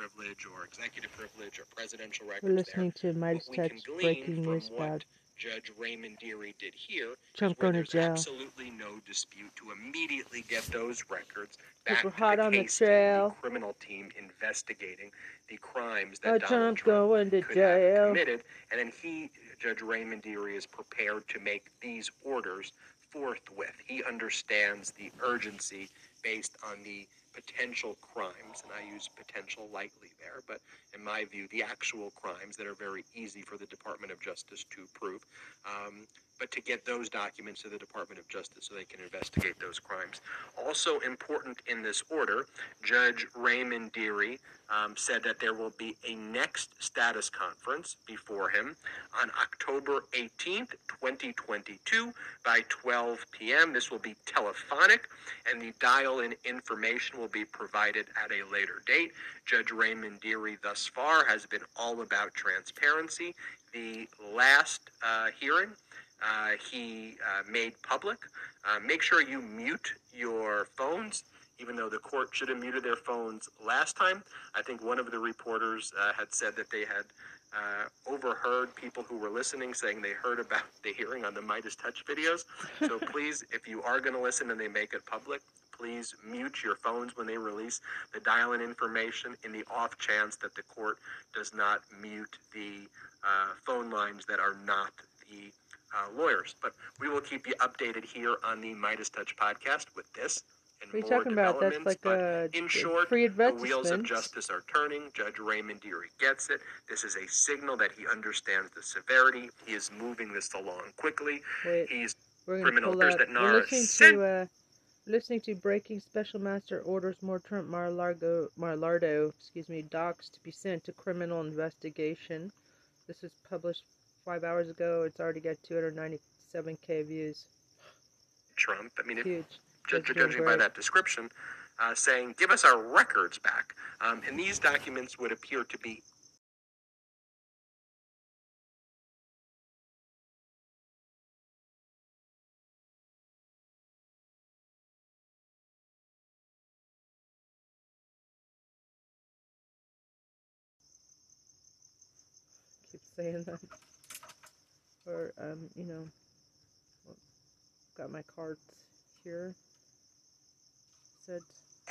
privilege or executive privilege or presidential records. We're listening there. to Midas What we can Touch breaking news about Judge Raymond Dearie did here Trump going to jail. absolutely no dispute to immediately get those records back to hot the on the trail. the criminal team investigating the crimes that Oh, Donald Trump Trump going to could have jail. committed, and then he, Judge Raymond Dearie, is prepared to make these orders forthwith. He understands the urgency based on the potential crimes, and I use potential lightly there, but in my view, the actual crimes that are very easy for the Department of Justice to prove. Um, but to get those documents to the Department of Justice so they can investigate those crimes. Also important in this order, Judge Raymond Dearie um, said that there will be a next status conference before him on October 18th, 2022, by 12 p.m. This will be telephonic, and the dial in information will be provided at a later date. Judge Raymond Dearie, thus far, has been all about transparency. The last uh, hearing uh, he uh, made public. Uh, make sure you mute your phones, even though the court should have muted their phones last time. I think one of the reporters uh, had said that they had uh, overheard people who were listening saying they heard about the hearing on the Midas Touch videos. So please, if you are going to listen and they make it public, please mute your phones when they release the dial-in information in the off chance that the court does not mute the uh, phone lines that are not the uh, lawyers. But we will keep you updated here on the Midas Touch podcast with this and What are you more talking about? That's like but a in short, free the wheels of justice are turning. Judge Raymond Dearie gets it. This is a signal that he understands the severity. He is moving this along quickly. Wait, He's criminal pull up. that We're Nara listening sent. to uh, listening to breaking special master orders more Trump Mar-a-Lago excuse me, docs to be sent to criminal investigation. This was published five hours ago. It's already got 297k views. Trump. I mean, Huge. judge, That's doing judging by that description, uh, saying, give us our records back. Um, and these documents would appear to be Keep saying that. Or um, you know, got my cards here. Said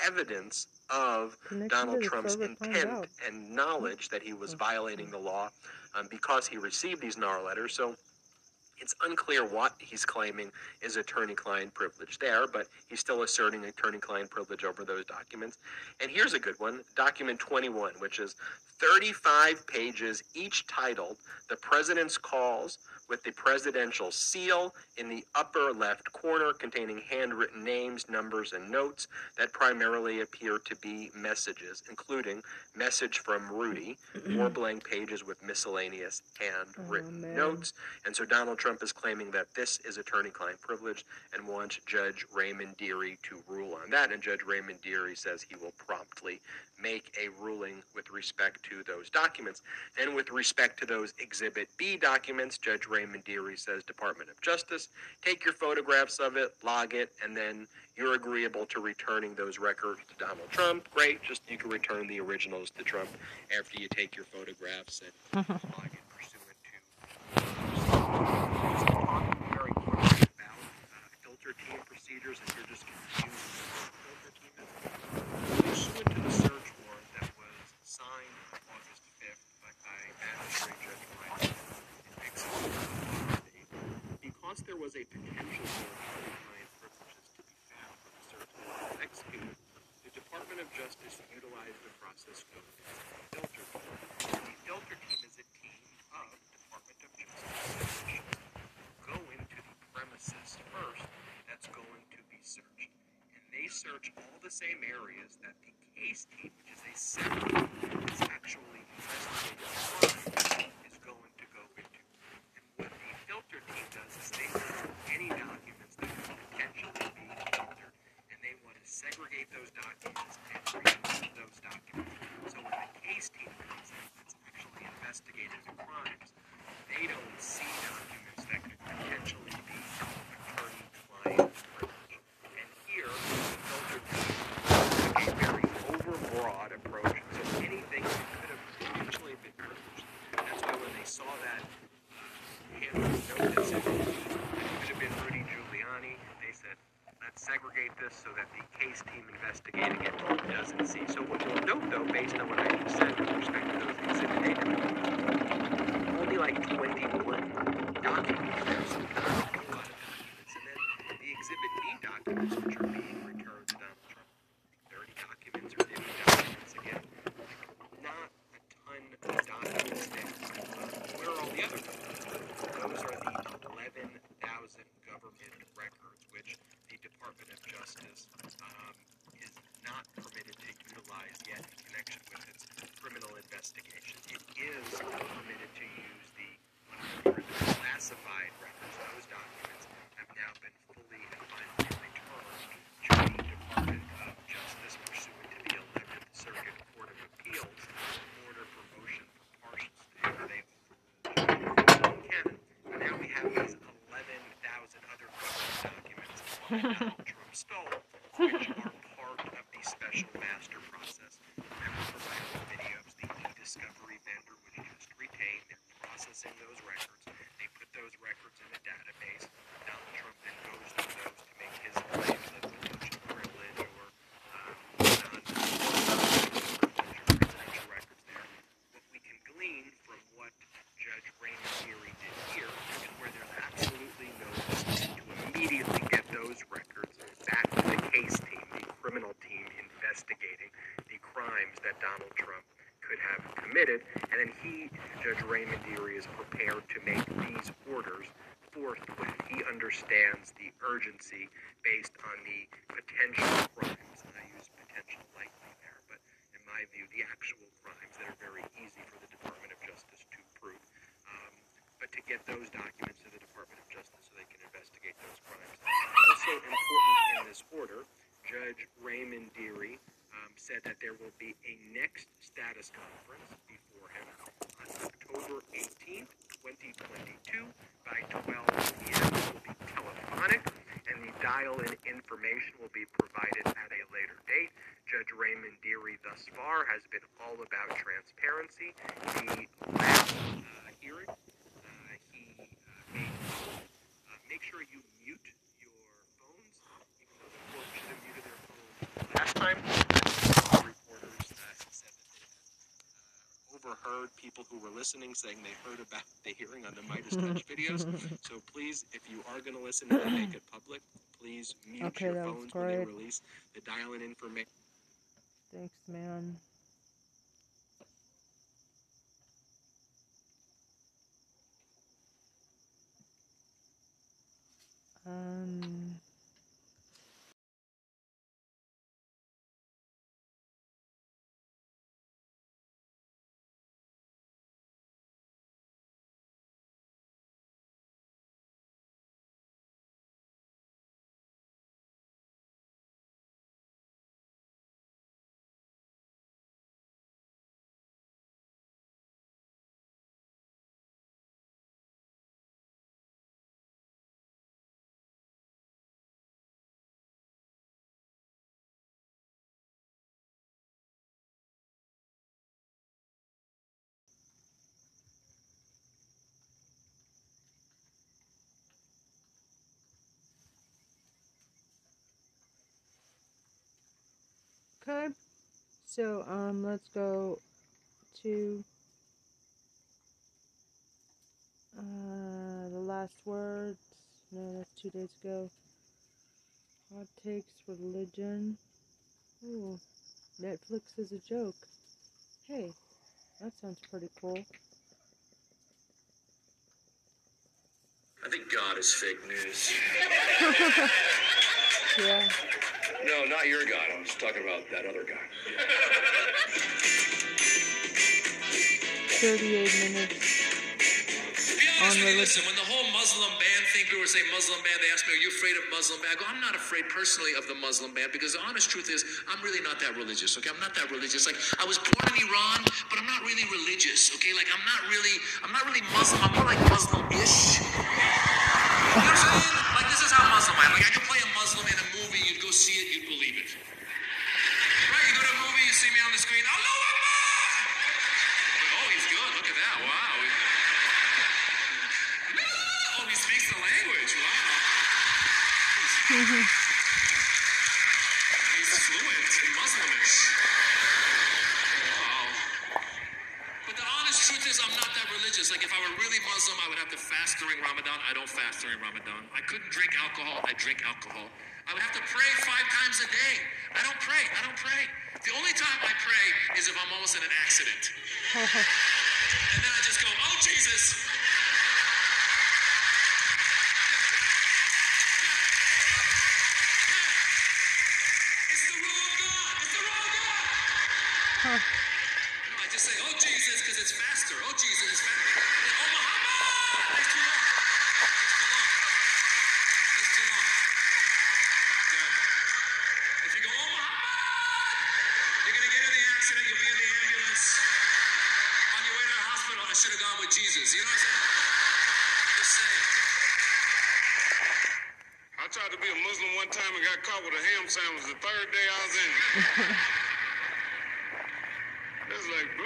evidence of Donald Trump's intent and knowledge that he was Oh. violating the law um, because he received these NARA letters. So it's unclear what he's claiming is attorney-client privilege there, but he's still asserting attorney-client privilege over those documents. And here's a good one, document 21, which is 35 pages, each titled "The President's Calls." With the presidential seal in the upper left corner, containing handwritten names, numbers, and notes that primarily appear to be messages, including message from Rudy, more blank pages with miscellaneous handwritten oh, man. notes. And so Donald Trump is claiming that this is attorney-client privilege and wants Judge Raymond Dearie to rule on that. And Judge Raymond Dearie says he will promptly make a ruling with respect to those documents. And with respect to those Exhibit B documents, Judge Raymond Dearie says Department of Justice, take your photographs of it, log it, and then you're agreeable to returning those records to Donald Trump. Great, just you can return the originals to Trump after you take your photographs and log it pursuant to. Let's talk very quickly about uh, filter team procedures. If you're just pursuant to the search warrant that was signed on August 5th by, Magistrate Judge because there was a potential for privileges to be found the search warrant executed, the Department of Justice utilized the process known as. Filter team is a team of Department of Justice officials go into the premises first that's going to be searched. And they search all the same areas that the case team, which is a separate, is actually investigating the is going to go into. And what the filter team does is they at any documents that could potentially be filtered, and they want to segregate those documents and remove those documents. So when the case team comes in, that's actually investigating the crimes, they don't see documents that could potentially be attorney-client privilege. And here, the filter team took a very overbroad approach. So could have been Rudy Giuliani. They said, let's segregate this so that the case team investigating it doesn't see. So what you'll note, though, based on what I just said with respect to those exhibit only like 21 documents. There's not a lot of documents. And then the exhibit B documents, which are being returned to Donald Trump, 30 documents or 50 documents again. Like, not a ton of documents there. Uh, where are all the other documents? Those are the 11,000 government records, which the Department of Justice um, is not permitted to utilize yet in connection with its criminal investigation. It is permitted to use the 100 classified records. Those documents have now been fully and finally returned to the Department of Justice pursuant to the 11th Circuit Court of Appeals order for motion for partial stay where they overruled Cannon. And now we have these 11,000 other government documents that Donald Trump stole, which are part of the special master process. Remember from my old videos, the e-discovery vendor would just retain, they're processing those records. They put those records in a database. Donald Trump then goes through those to make his claims of potential privilege or um, non-presidential records there. What we can glean from what Judge Raymond Dearie did here is where there's absolutely no need to immediately get those records back to the case team, the criminal team investigating the crimes that Donald Trump could have committed. And then he, Judge Raymond Dearie, is prepared to make these orders forthwith. He understands the urgency based on the potential crimes. And I use potential lightly there, but in my view, the actual crimes that are very easy for the Department of Justice to prove. Um, but to get those documents to the Department of Justice so they can investigate those crimes. Also important in this order, Judge Raymond Dearie said that there will be a next status conference before him on October 18th, 2022 by 12 p.m. It will be telephonic, and the dial-in information will be provided at a later date. Judge Raymond Dearie thus far has been all about transparency. The last uh, hearing, uh, he uh, made uh, make sure you mute your phones, even though the court should have muted their phones last time. Reporters uh, said that they had uh, overheard people who were listening saying they heard about the hearing on the Midas Touch videos. So please, if you are going to listen and make it public, please mute Okay, your phones when they release the dial-in information. Thanks, man. Um. Okay. So, um, let's go to uh, the last words. No, that's two days ago. Hot takes, religion. Ooh, Netflix is a joke. Hey, that sounds pretty cool. I think God is fake news. Yeah. No, not your God. I was talking about that other guy. 38 minutes To be honest with you, listen, when the whole Muslim ban thing, people were saying Muslim ban, they asked me, are you afraid of Muslim ban? I go, I'm not afraid personally of the Muslim ban because the honest truth is, I'm really not that religious, okay? I'm not that religious. Like, I was born in Iran, but I'm not really religious, okay? Like, I'm not really, I'm not really Muslim. I'm more like Muslim-ish. see it, you'd believe it. Right, you go to a movie, you see me on the screen, Allah Akbar! Oh, he's good, look at that, wow. Oh, he speaks the language, wow. he's fluent in Muslimish. Wow. But the honest truth is, I'm not that religious. Like, if I were really Muslim, I would have to fast during Ramadan. I don't fast during Ramadan. I couldn't drink alcohol, I drink alcohol. I would have to pray five times a day. I don't pray. I don't pray. The only time I pray is if I'm almost in an accident. and then I just go, oh, Jesus.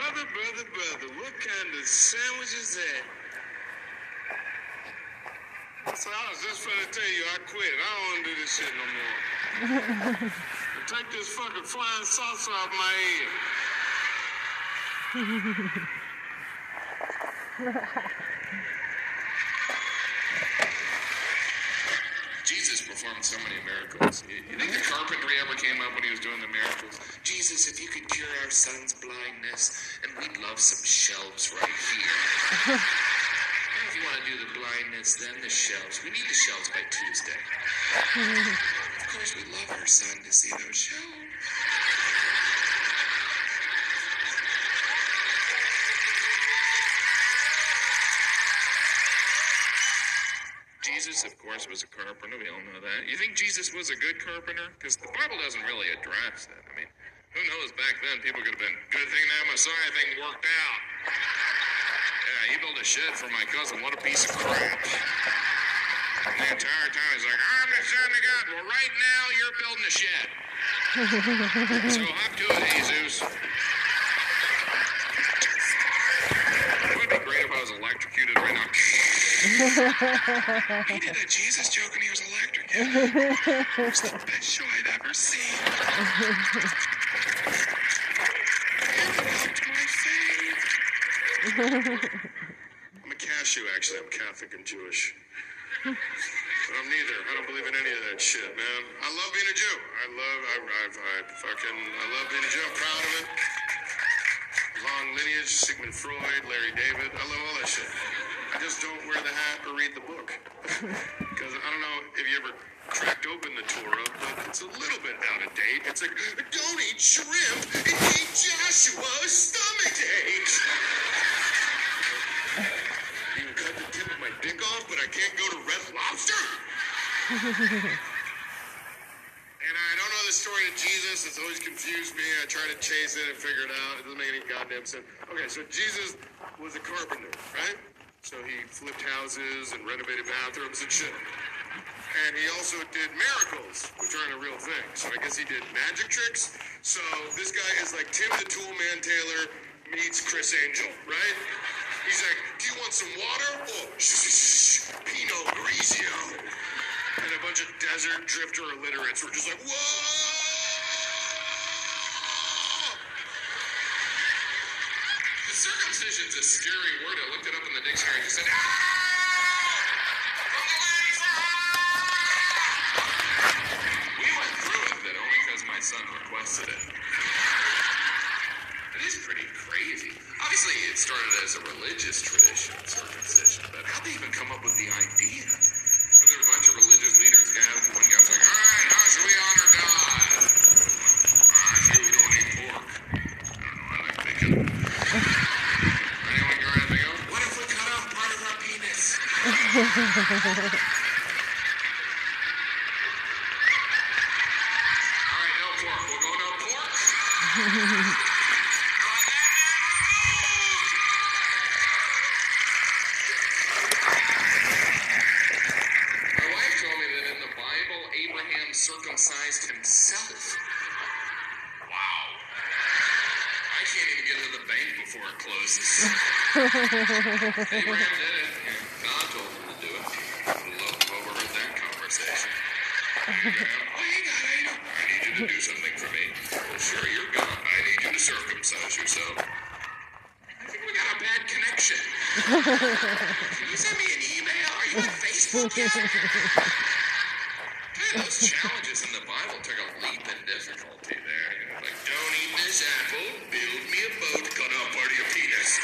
Brother, brother, brother, what kind of sandwich is that? So I was just gonna tell you, I quit. I don't wanna do this shit no more. Take this fucking flying saucer off my head. So many miracles. You, think the carpentry ever came up when he was doing the miracles? Jesus, if you could cure our son's blindness, and we'd love some shelves right here. If you want to do the blindness, then the shelves. We need the shelves by Tuesday. of course, we'd love our son to see those shelves. Jesus, of course, was a carpenter. We all know that. You think Jesus was a good carpenter? Because the Bible doesn't really address that. I mean, who knows? Back then, people could have been, good thing that Messiah thing worked out. Yeah, he built a shed for my cousin. What a piece of crap. And the entire time, he's like, I'm the son of God. Well, right now, you're building a shed. so hop to it, Jesus. It would be great if I was electrocuted right now. He did a Jesus joke and he was electrocuted. It was the best show I'd ever seen. I'm a cashew, actually. I'm Catholic and Jewish. But I'm neither. I don't believe in any of that shit, man. I love being a Jew. I love, I, I, I fucking, I love being a Jew. I'm proud of it. Long lineage, Sigmund Freud, Larry David. I love all that shit. I just don't wear the hat or read the book. Because I don't know if you ever cracked open the Torah, but it's a little bit out of date. It's like, don't eat shrimp, it made Joshua's stomach ache. You can cut the tip of my dick off, but I can't go to Red Lobster? And I don't know the story of Jesus. It's always confused me. I try to chase it and figure it out. It doesn't make any goddamn sense. Okay, so Jesus was a carpenter, right? So he flipped houses and renovated bathrooms and shit. And he also did miracles, which aren't a real thing. So I guess he did magic tricks. So this guy is like Tim the Tool Man Taylor meets Criss Angel, right? He's like, do you want some water? Oh, shh, shh, shh, Pinot Grigio. And a bunch of desert drifter illiterates were just like, whoa! Circumcision's a scary word. I looked it up in the dictionary and said, ah! We went through it, but only because my son requested it. It is pretty crazy. Obviously, it started as a religious tradition, circumcision, but how'd they even come up with the idea? There a bunch of religious leaders gathered. One guy was like, all right, how should we honor God? I see we don't eat pork. I don't know, I like bacon. Anyone got anything else? What if we cut off part of our penis? All right, no pork. We'll go no pork. My wife told me that in the Bible, Abraham circumcised himself. Wow. I can't even get to the bank before it closes. Abraham did it. God, I need you to do something for me. Well, sure, you're God. I need you to circumcise yourself. I think we got a bad connection. Can you send me an email? Are you on Facebook yet? kind those challenges in the Bible took a leap in difficulty there. Don't eat this apple, build me a boat, cut out part of your penis.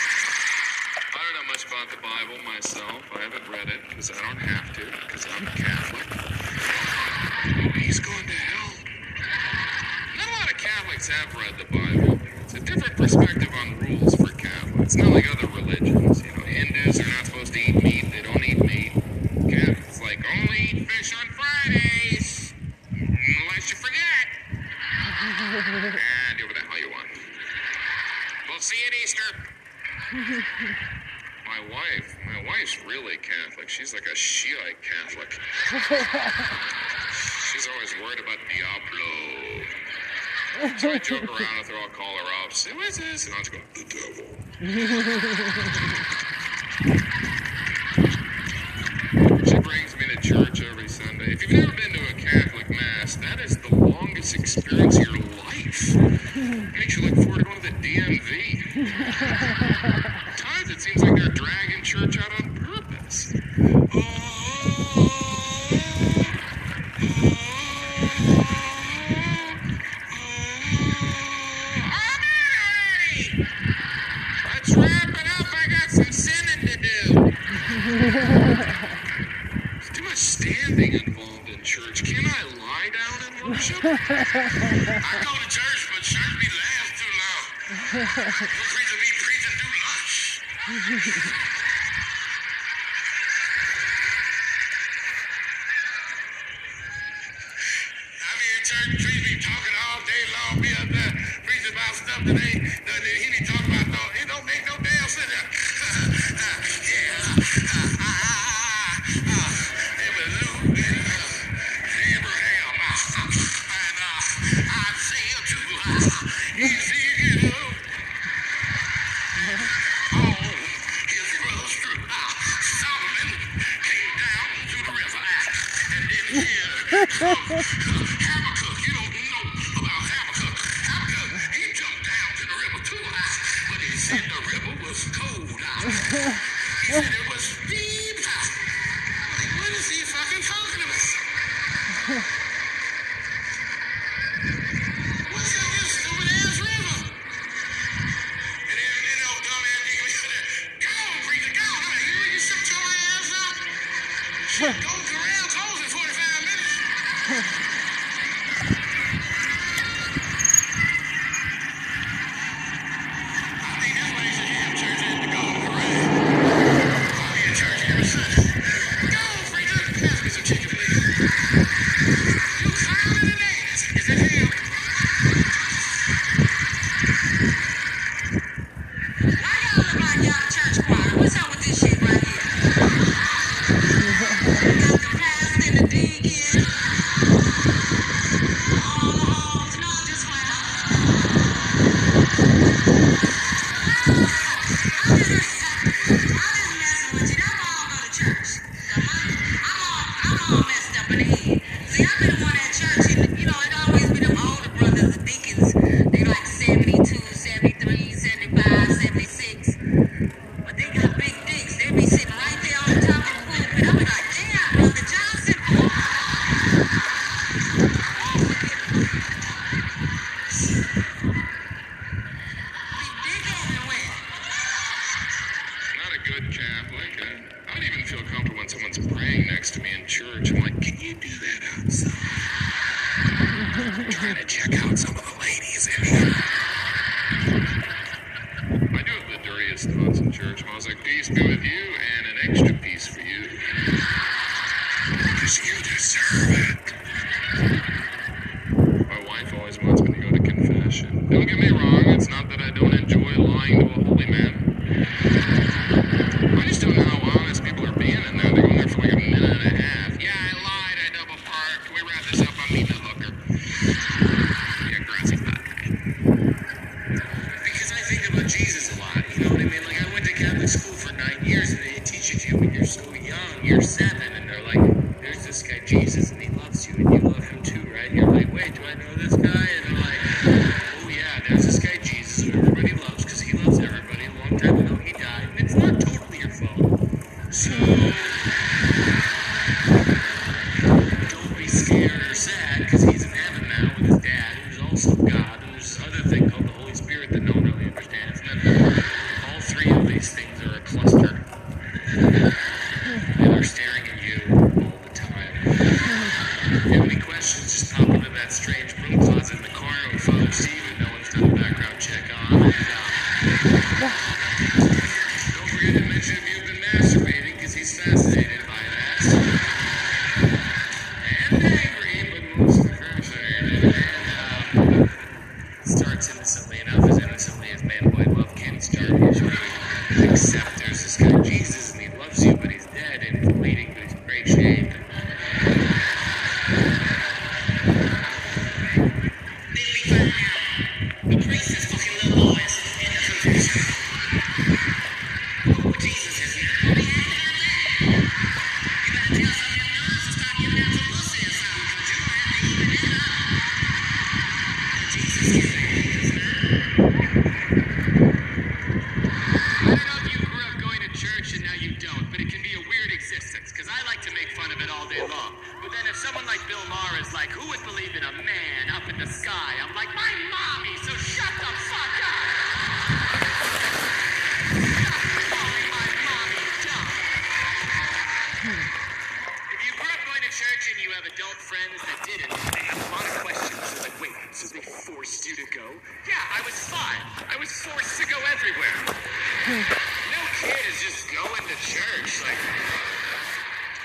church, like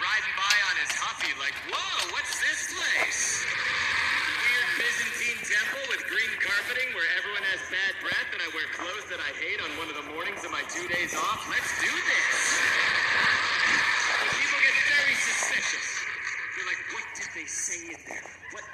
riding by on his huffy, like, whoa, what's this place? Weird Byzantine temple with green carpeting where everyone has bad breath and I wear clothes that I hate on one of the mornings of my two days off. Let's do this. People get very suspicious. They're like, what did they say in there? What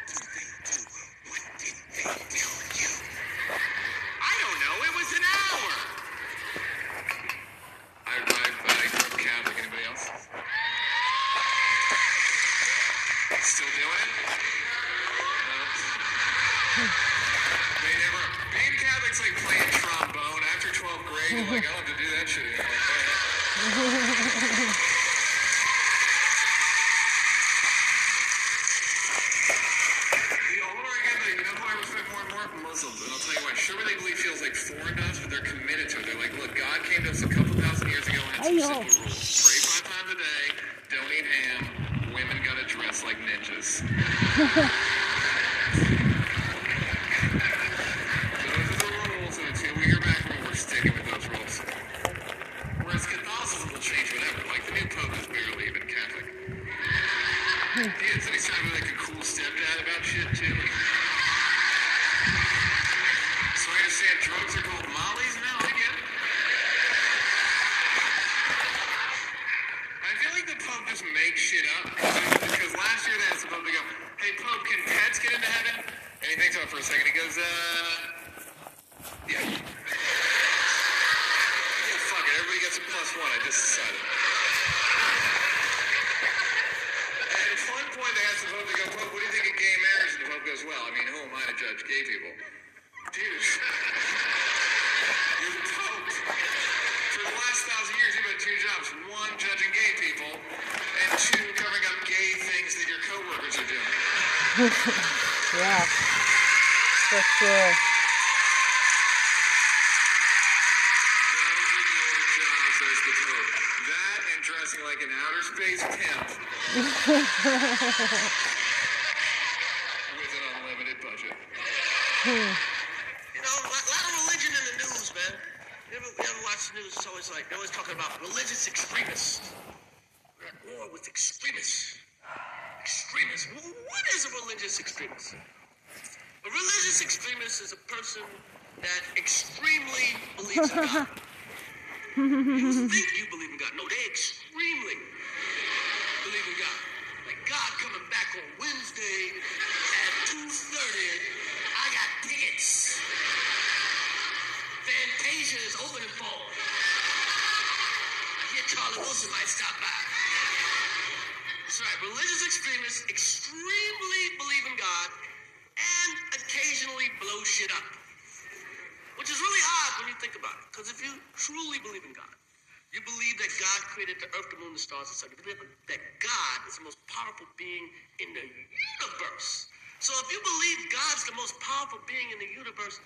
sun. You believe that God is the most powerful being in the universe. So if you believe God's the most powerful being in the universe,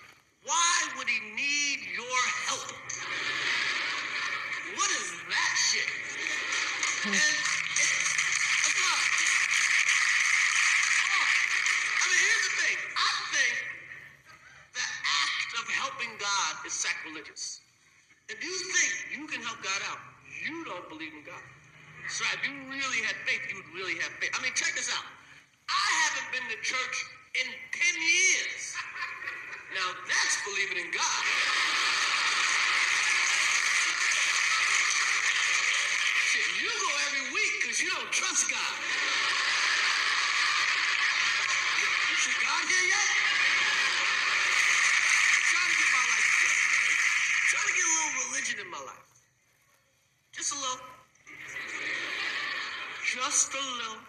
why would he need your help? What is that shit? And I mean, here's the thing. I think the act of helping God is sacrilegious. If you think you can help God out, you don't believe in God. So if you really had faith, you would really have faith. I mean, check this out. I haven't been to church in 10 years. Now that's believing in God. Shit, you go every week because you don't trust God. Is God here yet? trying to get my life together. Trying to get a little religion in my life. Just a little. A little.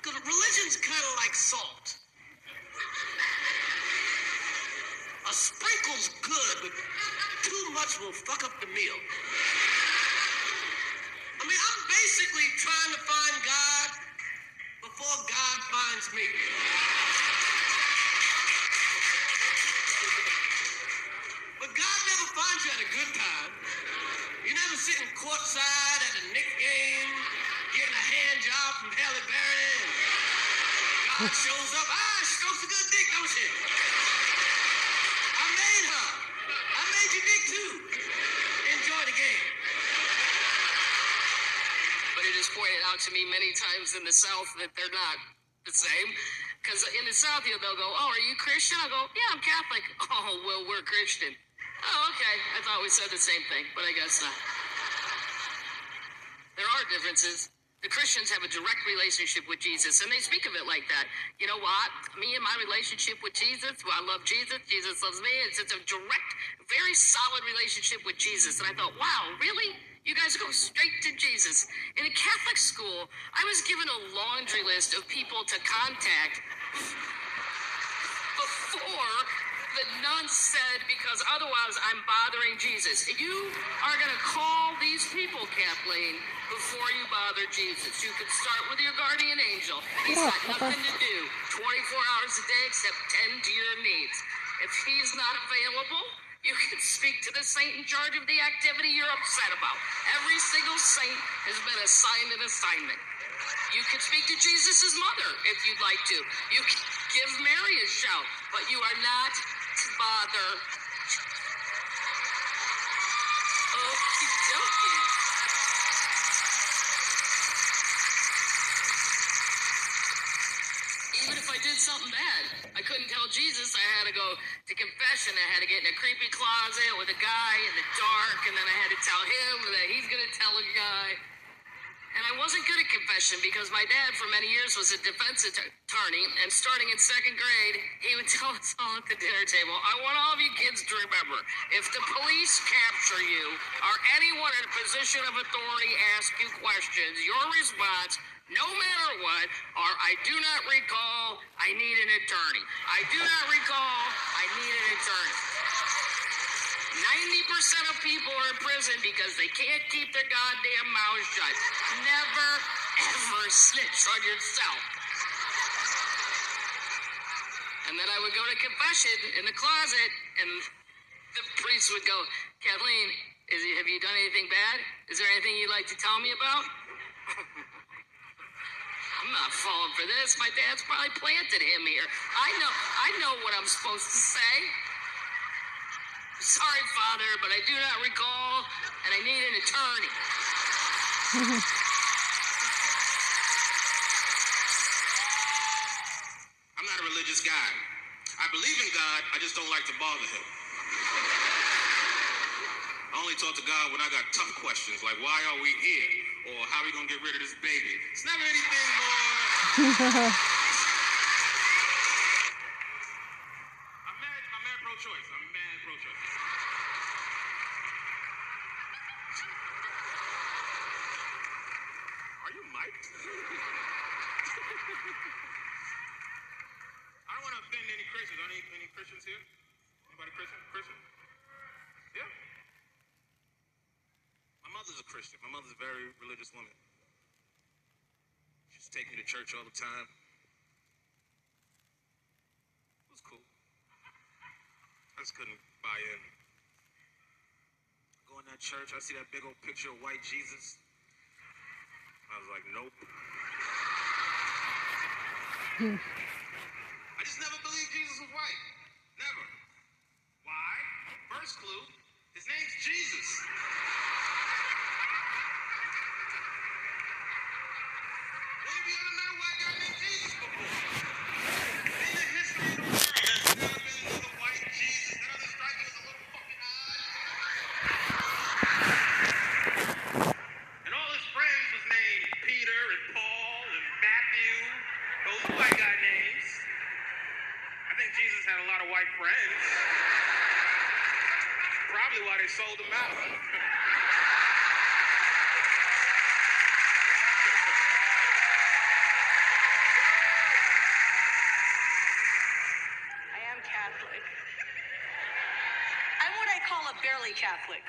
Because religion's kind of like salt. A sprinkle's good, but too much will fuck up the meal. I mean, I'm basically trying to find God before God finds me. But God never finds you at a good time. You never sitting courtside at a Knick game, hand job from Halle Berry. God shows up. Ah, she strokes a good dick, don't she? I made her. I made you dick too. Enjoy the game. but it is pointed out to me many times in the South that they're not the same. Because in the South, you know, they'll go, "Oh, are you Christian?" I'll go, "Yeah, I'm Catholic." Oh, well, we're Christian. Oh, okay. I thought we said the same thing, but I guess not. There are differences. The Christians have a direct relationship with Jesus, and they speak of it like that. You know what? Me and my relationship with Jesus, well, I love Jesus, Jesus loves me. It's, it's a direct, very solid relationship with Jesus. And I thought, wow, really? You guys go straight to Jesus. In a Catholic school, I was given a laundry list of people to contact before the nun said, because otherwise I'm bothering Jesus. You are going to call these people, Kathleen, before you bother Jesus. You can start with your guardian angel. He's got nothing to do 24 hours a day except tend to your needs. If he's not available, you can speak to the saint in charge of the activity you're upset about. Every single saint has been assigned an assignment. You can speak to Jesus' mother if you'd like to. You can give Mary a shout, but you are not to bother. Okie dokie. Even if I did something bad, I couldn't tell Jesus. I had to go to confession. I had to get in a creepy closet with a guy in the dark, and then I had to tell him that he's going to tell a guy. And I wasn't good at confession because my dad, for many years, was a defense attorney. And starting in second grade, he would tell us all at the dinner table I want all of you kids to remember if the police capture you or anyone in a position of authority asks you questions, your response, no matter what, are I do not recall, I need an attorney. I do not recall, I need an attorney. 90% of people are in prison because they can't keep their goddamn mouths shut. Never, ever snitch on yourself. And then I would go to confession in the closet, and the priest would go, Kathleen, is, have you done anything bad? Is there anything you'd like to tell me about? I'm not falling for this. My dad's probably planted him here. I know, I know what I'm supposed to say. Sorry, Father, but I do not recall, and I need an attorney. I'm not a religious guy. I believe in God, I just don't like to bother him. Talk to God when I got tough questions like why are we here or how are we gonna get rid of this baby. It's never anything more. I'm mad. I'm mad pro-choice. I'm mad pro-choice. Are you mic'd? I don't want to offend any Christians. Are any, any Christians here? Anybody Christian? Christian? Yeah. My mother's a Christian. My mother's a very religious woman. She used to take me to church all the time. It was cool. I just couldn't buy in. Go in that church, I see that big old picture of white Jesus. I was like, nope. Catholic.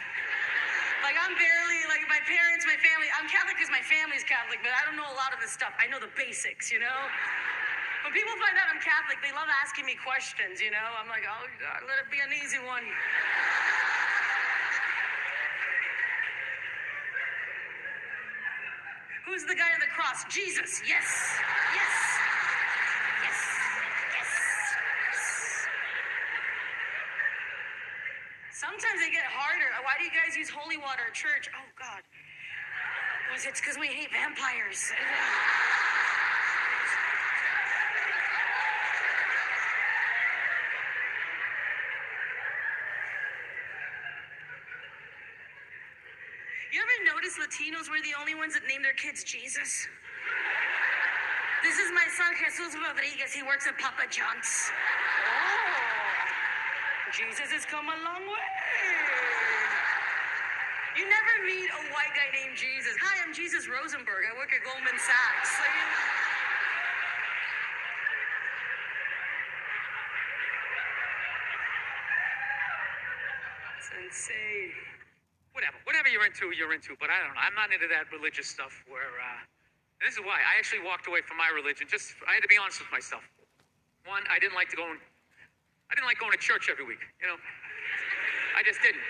Like I'm barely like my parents, my family. I'm Catholic because my family's Catholic, but I don't know a lot of the stuff. I know the basics, you know. When people find out I'm Catholic, they love asking me questions, you know. I'm like, oh God, let it be an easy one. Who's the guy on the cross? Jesus. Yes. Yes. Yes. Yes. Sometimes they get harder. Why do you guys holy water at church? Oh God. Was it's because we hate vampires? You ever notice Latinos were the only ones that named their kids Jesus? This is my son Jesus Rodriguez. He works at Papa John's. Oh, Jesus has come a long way. You never meet a white guy named Jesus. Hi, I'm Jesus Rosenberg. I work at Goldman Sachs. You- It's insane. whatever, whatever you're into, you're into. But I don't know. I'm not into that religious stuff. Where uh, this is why I actually walked away from my religion. Just I had to be honest with myself. One, I didn't like to go. In, I didn't like going to church every week. You know, I just didn't.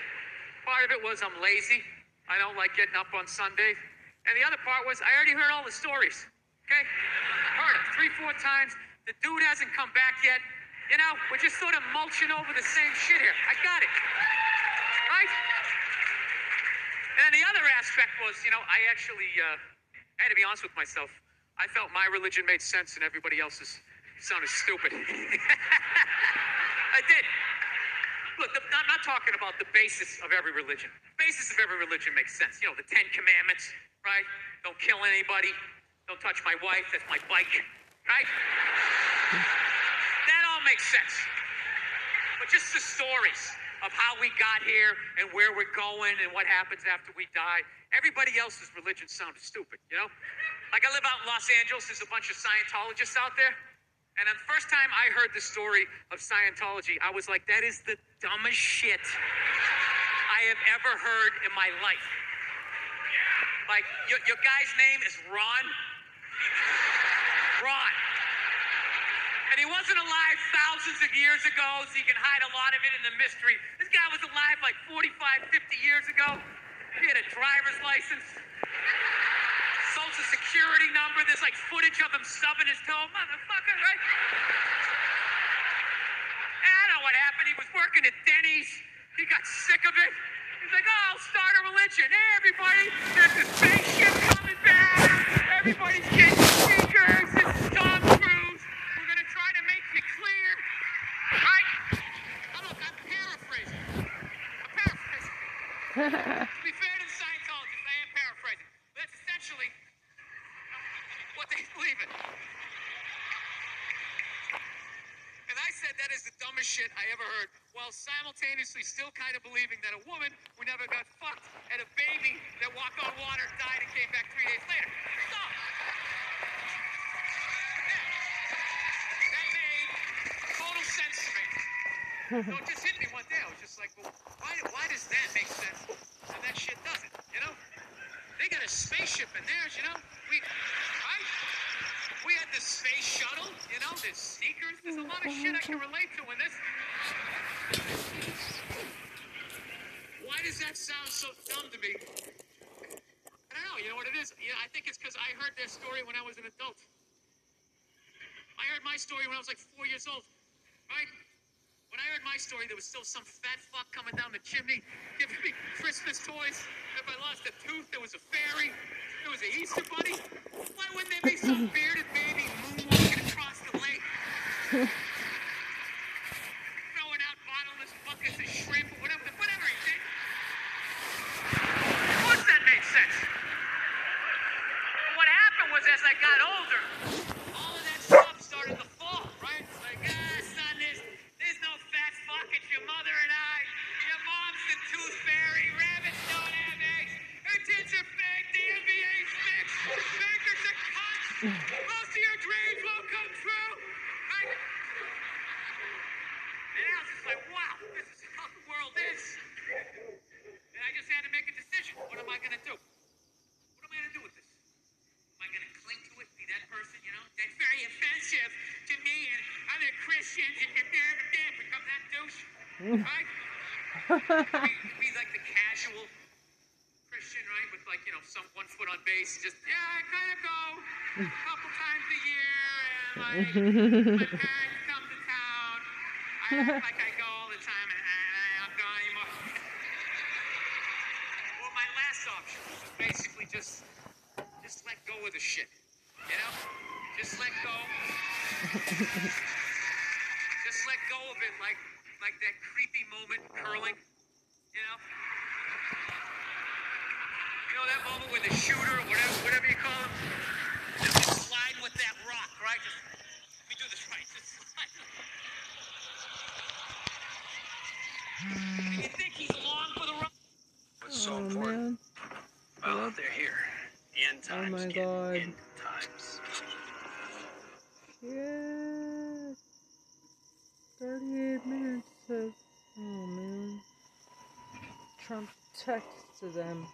Part of it was I'm lazy. I don't like getting up on Sunday. And the other part was I already heard all the stories. Okay, heard it three, four times. The dude hasn't come back yet. You know, we're just sort of mulching over the same shit here. I got it. Right? And then the other aspect was, you know, I actually uh, I had to be honest with myself. I felt my religion made sense and everybody else's sounded stupid. I did. Look, I'm not talking about the basis of every religion. The Basis of every religion makes sense. You know, the Ten Commandments, right? Don't kill anybody. Don't touch my wife. That's my bike, right? that all makes sense. But just the stories of how we got here and where we're going and what happens after we die. Everybody else's religion sounded stupid, you know? Like I live out in Los Angeles, there's a bunch of Scientologists out there. And the first time I heard the story of Scientology, I was like, that is the dumbest shit I have ever heard in my life. Like, your, your guy's name is Ron? Ron. And he wasn't alive thousands of years ago, so you can hide a lot of it in the mystery. This guy was alive like 45, 50 years ago. He had a driver's license, social security number. There's like footage of him stubbing his toe. Motherfucker, right? And I know what happened. He was working at Denny's. He got sick of it. He's like, oh, I'll start a religion. Hey, everybody, there's a spaceship coming back. Everybody's getting speakers. This is Tom Cruise. We're going to try to make you clear. Right? Oh, look, I'm paraphrasing. I'm paraphrasing. To be fair to the Scientologists, I am paraphrasing. But that's essentially what they believe in. And I said dumbest shit I ever heard, while simultaneously still kind of believing that a woman who never got fucked and a baby that walked on water died and came back three days later. Stop! That made total sense to me. So it just hit me one day. I was just like, well, why, why does that make sense and that shit doesn't? You know? They got a spaceship in theirs, you know? We, right? We had the space shuttle, you know, there's sneakers. There's a mm, lot of shit I can relate to in this. Why does that sound so dumb to me? I don't know. You know what it is? Yeah, I think it's because I heard their story when I was an adult. I heard my story when I was like four years old, right? When I heard my story, there was still some fat fuck coming down the chimney giving me Christmas toys. If I lost a tooth, there was a fairy. There was an Easter bunny. Why wouldn't there be some bearded baby moonwalking across the lake? Throwing out bottomless buckets of shrimp or whatever, whatever he did. Of course that made sense. But what happened was as I got older, all of that stuff started to fall, right? It's like, ah, son, there's, there's no fat fuck. It's your mother and I. Your mom's the tooth fairy. Rabbits don't have eggs. Her tits are fake. The NBA's fixed. Bankers are cunts. Most of your dreams won't come true. Right? And I was just like, wow, this is how the world is. And I just had to make a decision. What am I going to do? What am I going to do with this? Am I going to cling to it, be that person, you know? That's very offensive to me and other Christians and the damn, damn, become that douche. Right? be, be like the casual Christian, right? With like, you know, some one foot on base, just, yeah, I kind of go a couple times a year and like, my parents come to town. I act like I go all the time and I, I'm going anymore. Well, my last option was basically just, just let go of the shit. You know? Just let go. just let go of it like, like that creepy moment curling. You know? You know that moment when the shooter, whatever, whatever you call him, just slide with that rock, right? Just, let me do this right. Just slide. You think he's along for the ride? What's so Oh important? man. Well, they're here. End Oh times. my kid. God. End times. Yeah. 38 minutes of. Oh man. Trump texts to them.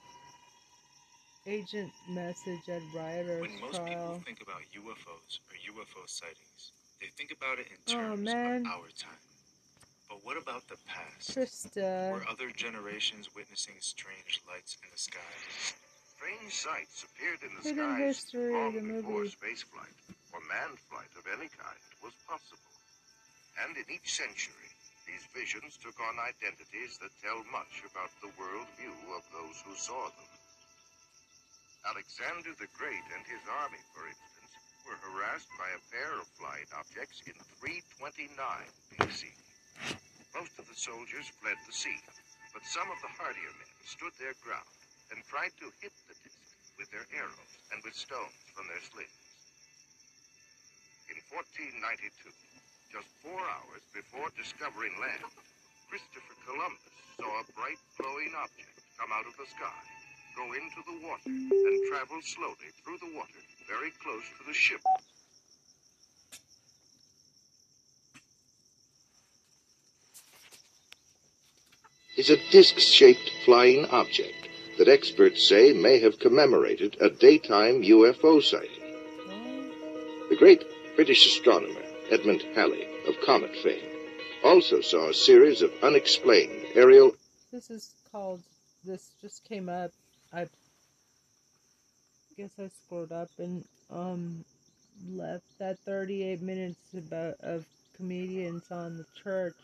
Agent message at rioters When most trial. people think about UFOs or UFO sightings, they think about it in Oh, terms man. of our time. But what about the past? Krista. Were other generations witnessing strange lights in the sky? Strange sights appeared in the Hidden skies History, long before movie. spaceflight or manned flight of any kind was possible. And in each century, these visions took on identities that tell much about the world view of those who saw them. Alexander the Great and his army, for instance, were harassed by a pair of flying objects in 329 BC. Most of the soldiers fled the scene, but some of the hardier men stood their ground and tried to hit the disc with their arrows and with stones from their slings. In 1492, just four hours before discovering land, Christopher Columbus saw a bright glowing object come out of the sky, go into the water, and travel slowly through the water very close to the ship. Is a disc-shaped flying object that experts say may have commemorated a daytime UFO sighting. The great British astronomer Edmund Halley of comet fame also saw a series of unexplained aerial This is called. This just came up. I guess I scrolled up and um left that 38 minutes about of comedians on the church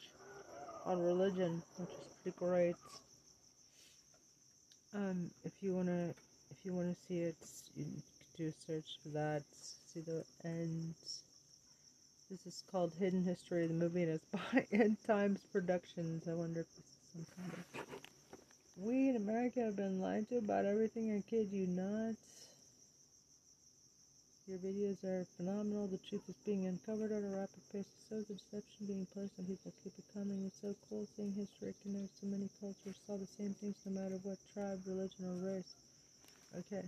on religion, which is great. Um, if you wanna, if you wanna see it, you can do a search for that. See the end. This is called Hidden History of the Movie, and it's by End Times Productions. I wonder if this is some kind of We in America have been lied to about everything. I kid you not. Your videos are phenomenal. The truth is being uncovered at a rapid pace. So the deception being placed on people keep it coming. It's so cool seeing history connect so many cultures saw the same things no matter what tribe, religion, or race. Okay.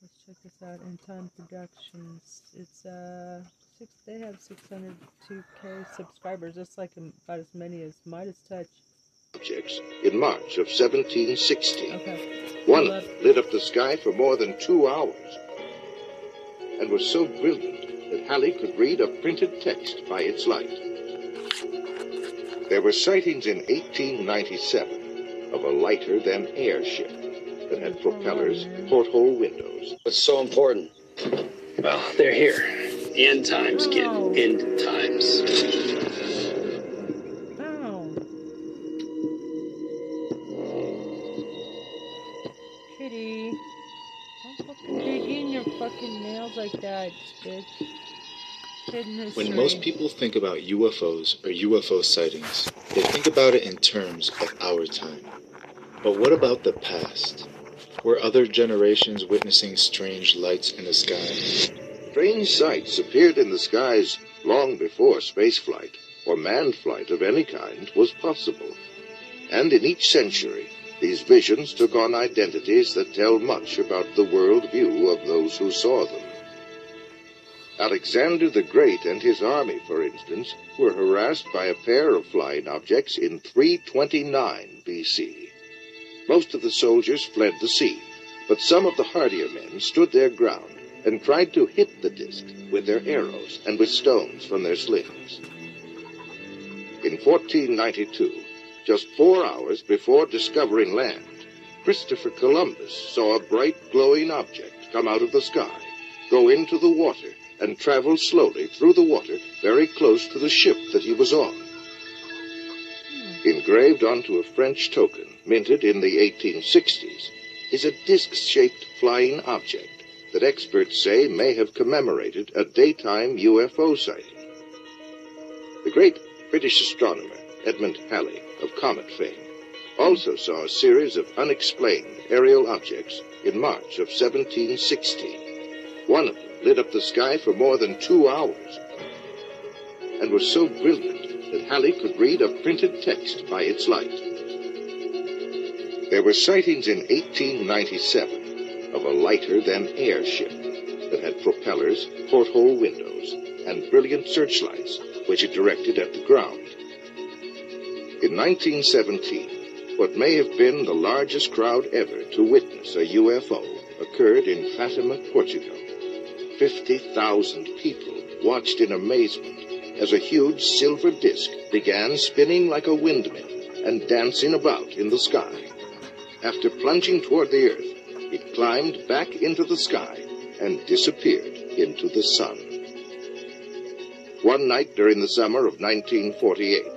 Let's check this out. In Time Productions. It's uh six they have six hundred two K subscribers. That's like about as many as Midas Touch. objects in March of 1760. Okay. One lit up the sky for more than two hours and was so brilliant that Halley could read a printed text by its light. There were sightings in 1897 of a lighter than air ship that had propellers, porthole windows, What's so important? Well, they're here. End times, kid. End times. Ow. Kitty. Don't fucking dig your fucking nails like that, bitch. Hidden history. When most people think about UFOs or UFO sightings, they think about it in terms of our time. But what about the past? Were other generations witnessing strange lights in the sky? Strange sights appeared in the skies long before spaceflight or manned flight of any kind was possible. And in each century, these visions took on identities that tell much about the world view of those who saw them. Alexander the Great and his army, for instance, were harassed by a pair of flying objects in 329 BC. Most of the soldiers fled the sea, but some of the hardier men stood their ground and tried to hit the disk with their arrows and with stones from their slings. In 1492, just four hours before discovering land, Christopher Columbus saw a bright glowing object come out of the sky, go into the water, and travel slowly through the water very close to the ship that he was on. Engraved onto a French token minted in the 1860s is a disc-shaped flying object that experts say may have commemorated a daytime UFO sighting. The great British astronomer Edmund Halley of comet fame also saw a series of unexplained aerial objects in March of 1760. One of them lit up the sky for more than two hours and was so brilliant that Halley could read a printed text by its light. There were sightings in 1897 of a lighter than air ship that had propellers, porthole windows, and brilliant searchlights which it directed at the ground. In 1917, what may have been the largest crowd ever to witness a UFO occurred in Fatima, Portugal. 50,000 people watched in amazement as a huge silver disc began spinning like a windmill and dancing about in the sky. After plunging toward the earth, it climbed back into the sky and disappeared into the sun. One night during the summer of 1948,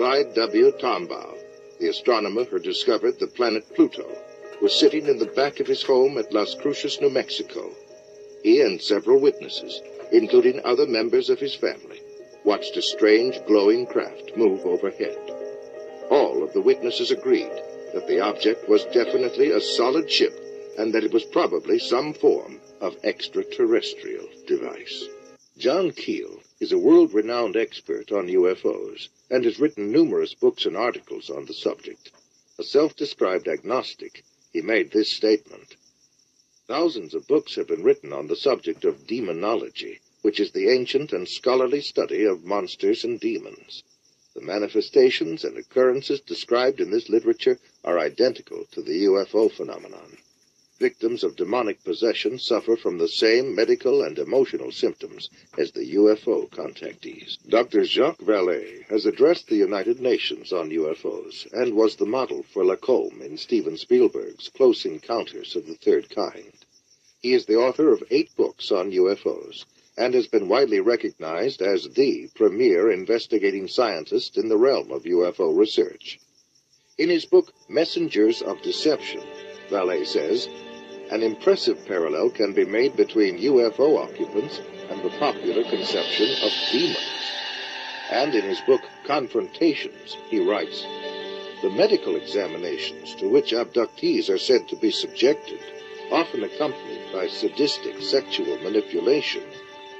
Clyde W. Tombaugh, the astronomer who discovered the planet Pluto, was sitting in the back of his home at Las Cruces, New Mexico. He and several witnesses, including other members of his family, watched a strange glowing craft move overhead. All of the witnesses agreed that the object was definitely a solid ship and that it was probably some form of extraterrestrial device. John Keel is a world renowned expert on UFOs and has written numerous books and articles on the subject. A self described agnostic, he made this statement Thousands of books have been written on the subject of demonology, which is the ancient and scholarly study of monsters and demons. The manifestations and occurrences described in this literature are identical to the UFO phenomenon. Victims of demonic possession suffer from the same medical and emotional symptoms as the UFO contactees. Dr. Jacques Vallée has addressed the United Nations on UFOs and was the model for Lacombe in Steven Spielberg's Close Encounters of the Third Kind. He is the author of eight books on UFOs and has been widely recognized as the premier investigating scientist in the realm of UFO research. In his book, Messengers of Deception, Vallée says, an impressive parallel can be made between UFO occupants and the popular conception of demons. And in his book, Confrontations, he writes, The medical examinations to which abductees are said to be subjected, often accompanied by sadistic sexual manipulation,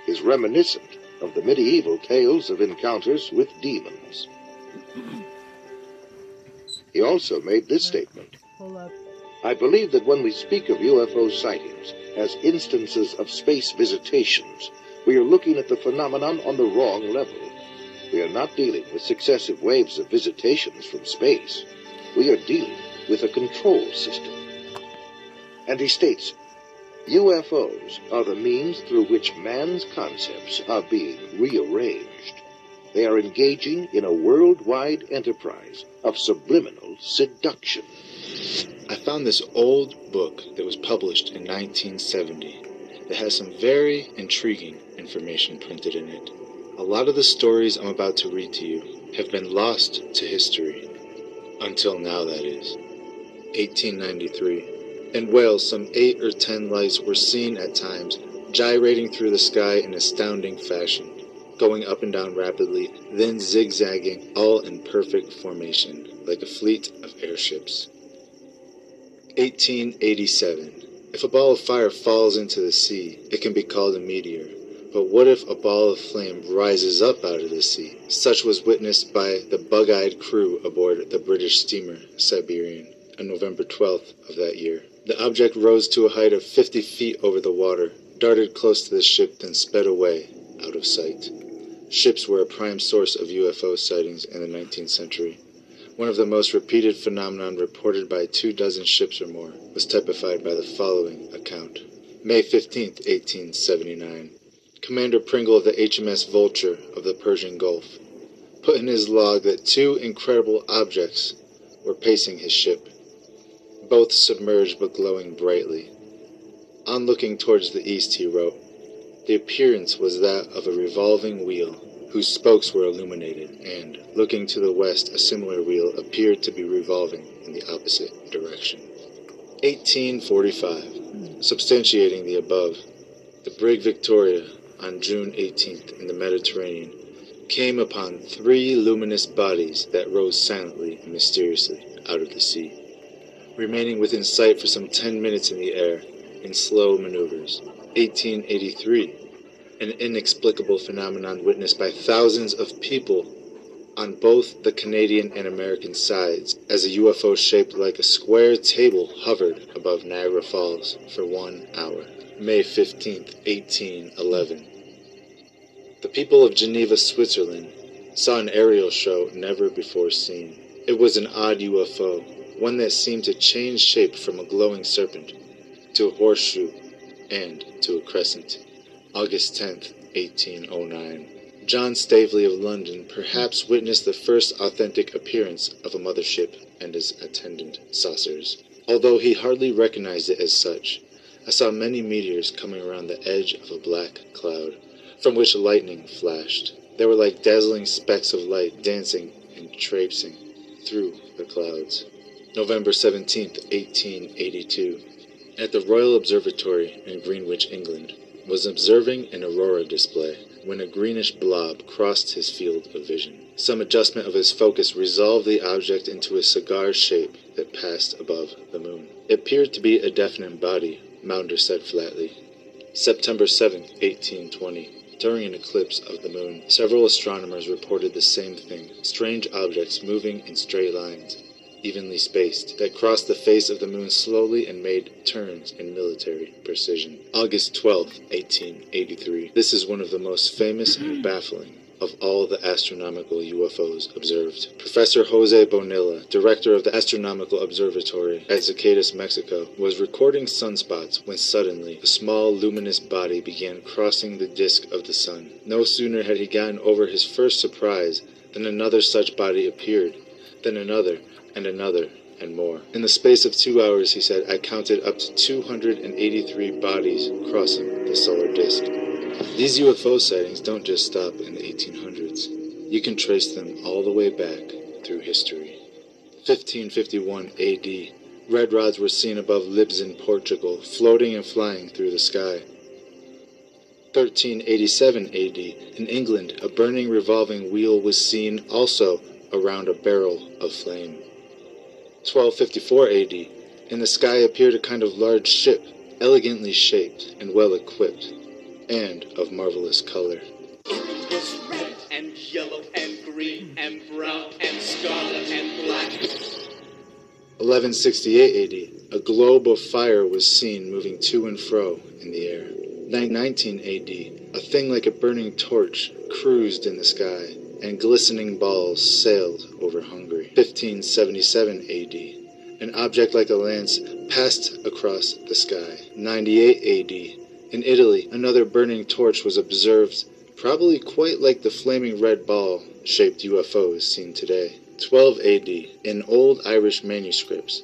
is reminiscent of the medieval tales of encounters with demons. He also made this statement. I believe that when we speak of UFO sightings as instances of space visitations, we are looking at the phenomenon on the wrong level. We are not dealing with successive waves of visitations from space. We are dealing with a control system. And he states, UFOs are the means through which man's concepts are being rearranged. They are engaging in a worldwide enterprise of subliminal seduction. I found this old book that was published in 1970 that has some very intriguing information printed in it. A lot of the stories I'm about to read to you have been lost to history. Until now, that is. 1893. In Wales, some eight or ten lights were seen at times gyrating through the sky in astounding fashion, going up and down rapidly, then zigzagging, all in perfect formation, like a fleet of airships. 1887. If a ball of fire falls into the sea, it can be called a meteor. But what if a ball of flame rises up out of the sea? Such was witnessed by the bug eyed crew aboard the British steamer Siberian on November 12th of that year. The object rose to a height of 50 feet over the water, darted close to the ship, then sped away out of sight. Ships were a prime source of UFO sightings in the 19th century. One of the most repeated phenomenon reported by two dozen ships or more was typified by the following account. May 15, 1879. Commander Pringle of the HMS Vulture of the Persian Gulf put in his log that two incredible objects were pacing his ship, both submerged but glowing brightly. On looking towards the east, he wrote, the appearance was that of a revolving wheel whose spokes were illuminated, and, looking to the west, a similar wheel appeared to be revolving in the opposite direction. 1845. Substantiating the above, the brig Victoria, on June 18th in the Mediterranean, came upon three luminous bodies that rose silently and mysteriously out of the sea, remaining within sight for some ten minutes in the air in slow maneuvers. 1883 an inexplicable phenomenon witnessed by thousands of people on both the Canadian and American sides as a UFO shaped like a square table hovered above Niagara Falls for one hour. May 15, 1811. The people of Geneva, Switzerland saw an aerial show never before seen. It was an odd UFO, one that seemed to change shape from a glowing serpent to a horseshoe and to a crescent. August 10th, 1809. John Staveley of London perhaps witnessed the first authentic appearance of a mothership and its attendant saucers. Although he hardly recognized it as such, I saw many meteors coming around the edge of a black cloud, from which lightning flashed. They were like dazzling specks of light dancing and traipsing through the clouds. November 17, 1882. At the Royal Observatory in Greenwich, England, was observing an aurora display when a greenish blob crossed his field of vision. Some adjustment of his focus resolved the object into a cigar shape that passed above the moon. It appeared to be a definite body, Maunder said flatly. September 7, 1820. During an eclipse of the moon, several astronomers reported the same thing strange objects moving in straight lines, evenly spaced, that crossed the face of the moon slowly and made turns in military precision. August 12, 1883. This is one of the most famous and baffling of all the astronomical UFOs observed. Professor Jose Bonilla, director of the Astronomical Observatory at Zacatecas, Mexico, was recording sunspots when suddenly a small luminous body began crossing the disk of the sun. No sooner had he gotten over his first surprise than another such body appeared, then another, and another, and more. In the space of two hours, he said, I counted up to 283 bodies crossing the solar disk. These UFO sightings don't just stop in the 1800s. You can trace them all the way back through history. 1551 AD, red rods were seen above Libs in Portugal, floating and flying through the sky. 1387 AD, in England, a burning revolving wheel was seen also around a barrel of flame. 1254 AD, in the sky appeared a kind of large ship, elegantly shaped and well equipped, and of marvelous color. It was red and yellow and green and brown and scarlet and black. 1168 AD, a globe of fire was seen moving to and fro in the air. 919 AD, a thing like a burning torch cruised in the sky, and glistening balls sailed over Hungary. 1577 AD, an object like a lance passed across the sky. 98 AD, in Italy, another burning torch was observed, probably quite like the flaming red ball shaped UFOs seen today. 12 AD, in old Irish manuscripts,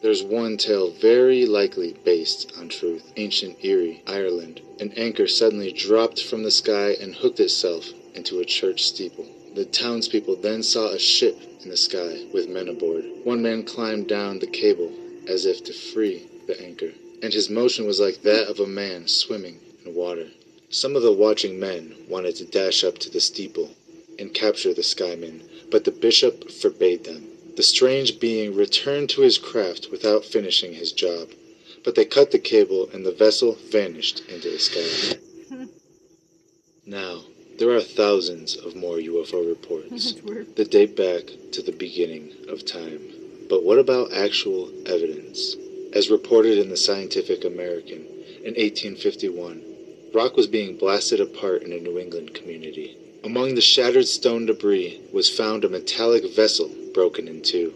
there's one tale very likely based on truth. Ancient Eire, Ireland. An anchor suddenly dropped from the sky and hooked itself into a church steeple. The townspeople then saw a ship in the sky with men aboard. One man climbed down the cable as if to free the anchor, and his motion was like that of a man swimming in water. Some of the watching men wanted to dash up to the steeple and capture the skyman, but the bishop forbade them. The strange being returned to his craft without finishing his job, but they cut the cable and the vessel vanished into the sky. now, there are thousands of more UFO reports that date back to the beginning of time. But what about actual evidence? As reported in the Scientific American in 1851, rock was being blasted apart in a New England community. Among the shattered stone debris was found a metallic vessel broken in two.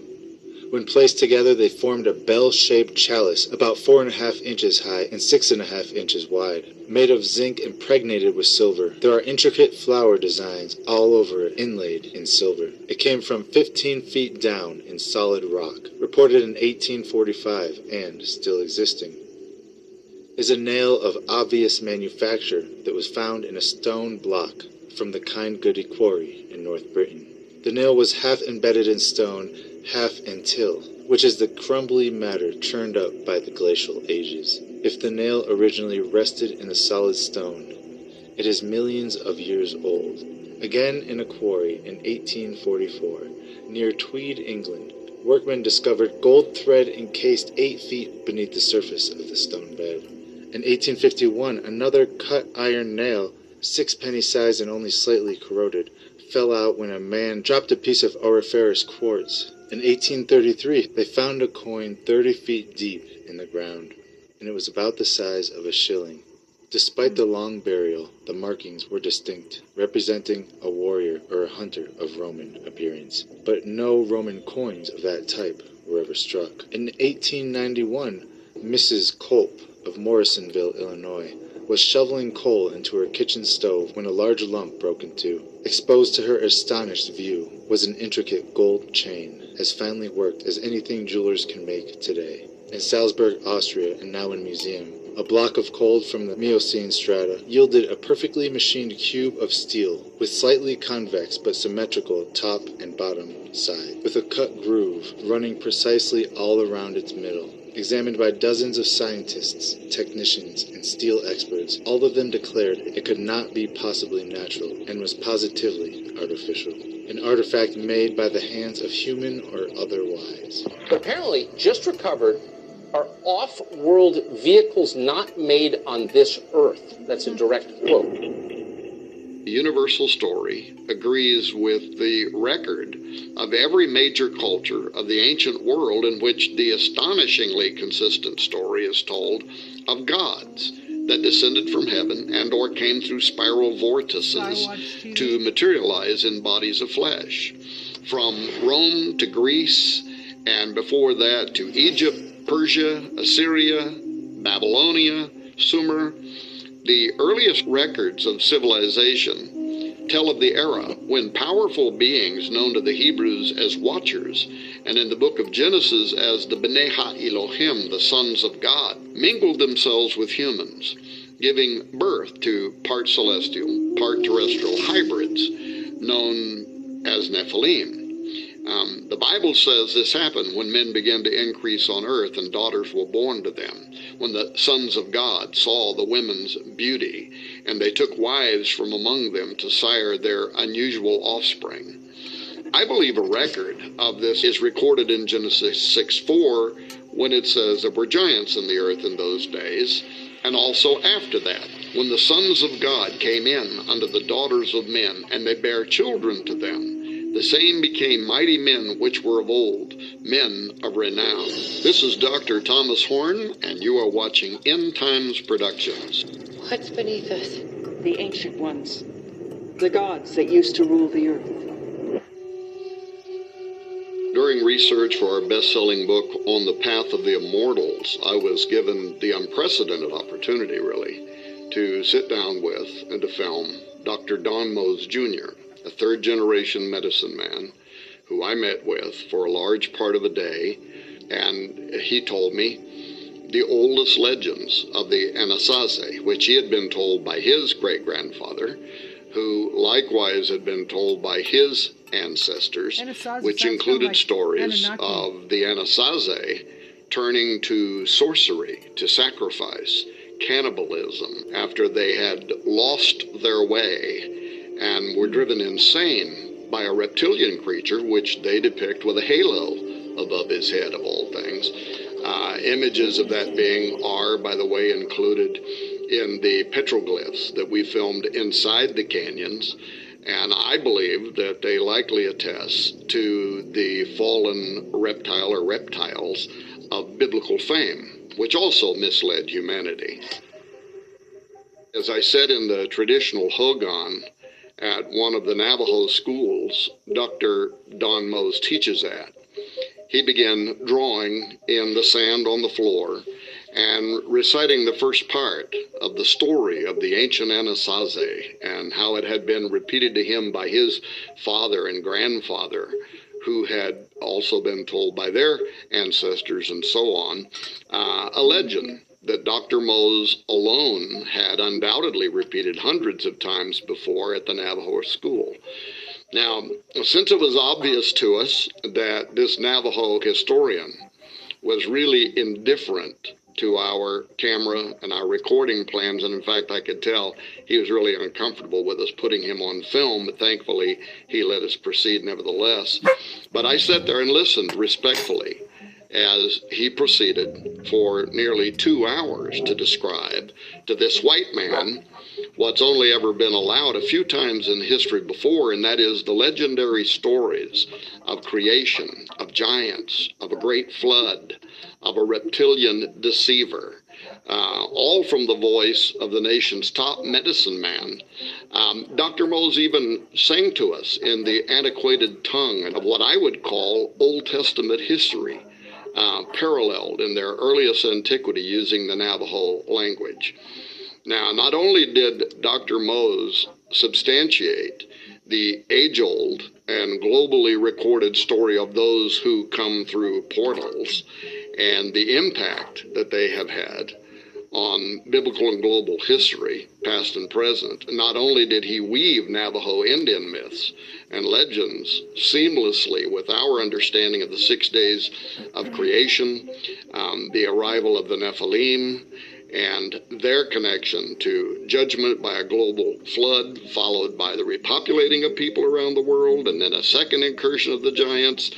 When placed together, they formed a bell-shaped chalice about four and a half inches high and six and a half inches wide, made of zinc impregnated with silver. There are intricate flower designs all over it, inlaid in silver. It came from 15 feet down in solid rock, reported in 1845 and still existing. Is a nail of obvious manufacture that was found in a stone block from the Kingoodie quarry in North Britain. The nail was half embedded in stone, half and till, which is the crumbly matter churned up by the glacial ages. If the nail originally rested in a solid stone, it is millions of years old. Again in a quarry in 1844, near Tweed, England, workmen discovered gold thread encased eight feet beneath the surface of the stone bed. In 1851, another cut iron nail, sixpenny size and only slightly corroded, fell out when a man dropped a piece of auriferous quartz. In 1833, they found a coin 30 feet deep in the ground, and it was about the size of a shilling. Despite the long burial, the markings were distinct, representing a warrior or a hunter of Roman appearance. But no Roman coins of that type were ever struck. In 1891, Mrs. Culp of Morrisonville, Illinois, was shoveling coal into her kitchen stove when a large lump broke in two. Exposed to her astonished view was an intricate gold chain, as finely worked as anything jewelers can make today. In Salzburg, Austria, and now in museum, a block of coal from the Miocene strata yielded a perfectly machined cube of steel with slightly convex but symmetrical top and bottom side, with a cut groove running precisely all around its middle. Examined by dozens of scientists, technicians, and steel experts, all of them declared it could not be possibly natural and was positively artificial. An artifact made by the hands of human or otherwise. apparently just recovered are off-world vehicles not made on this earth. That's a direct quote. The universal story agrees with the record of every major culture of the ancient world in which the astonishingly consistent story is told of gods that descended from heaven and or came through spiral vortices to materialize in bodies of flesh. From rome to greece and before that to egypt persia assyria babylonia sumer the earliest records of civilization tell of the era when powerful beings known to the Hebrews as watchers and in the book of Genesis as the Bnei Ha-Elohim, the sons of God, mingled themselves with humans, giving birth to part celestial, part terrestrial hybrids known as Nephilim. Um, the Bible says this happened when men began to increase on earth and daughters were born to them. When the sons of God saw the women's beauty, and they took wives from among them to sire their unusual offspring. I believe a record of this is recorded in Genesis 6 4 when it says there were giants in the earth in those days, and also after that, when the sons of God came in unto the daughters of men, and they bare children to them. The same became mighty men which were of old, men of renown. This is Dr. Thomas Horn, and you are watching End Times Productions. What's beneath us? The ancient ones. The gods that used to rule the earth. During research for our best selling book, On the Path of the Immortals, I was given the unprecedented opportunity, really, to sit down with and to film Dr. Don Mose Jr., a third generation medicine man who I met with for a large part of a day, and he told me the oldest legends of the Anasazi, which he had been told by his great grandfather, who likewise had been told by his ancestors, Anasazi which included like stories Anunnaki. of the Anasazi turning to sorcery, to sacrifice, cannibalism, after they had lost their way and were driven insane by a reptilian creature, which they depict with a halo above his head, of all things. Uh, images of that being are, by the way, included in the petroglyphs that we filmed inside the canyons. And I believe that they likely attest to the fallen reptile or reptiles of biblical fame, which also misled humanity. As I said in the traditional Hogan at one of the Navajo schools, Dr. Don Mose teaches at, he began drawing in the sand on the floor and reciting the first part of the story of the ancient Anasazi and how it had been repeated to him by his father and grandfather, who had also been told by their ancestors and so on, uh, a legend that Dr. Mose alone had undoubtedly repeated hundreds of times before at the Navajo school. Now, since it was obvious to us that this Navajo historian was really indifferent to our camera and our recording plans, and in fact, I could tell he was really uncomfortable with us putting him on film, but thankfully, he let us proceed nevertheless. But I sat there and listened respectfully as he proceeded for nearly two hours to describe to this white man what's only ever been allowed a few times in history before, and that is the legendary stories of creation, of giants, of a great flood, of a reptilian deceiver. Uh, all from the voice of the nation's top medicine man. Um, Dr. Mose even sang to us in the antiquated tongue of what I would call Old Testament history, uh, paralleled in their earliest antiquity using the Navajo language. Now, not only did Dr. Mose substantiate the age old and globally recorded story of those who come through portals and the impact that they have had on biblical and global history, past and present. Not only did he weave Navajo Indian myths and legends seamlessly with our understanding of the six days of creation, um, the arrival of the Nephilim, and their connection to judgment by a global flood, followed by the repopulating of people around the world, and then a second incursion of the giants.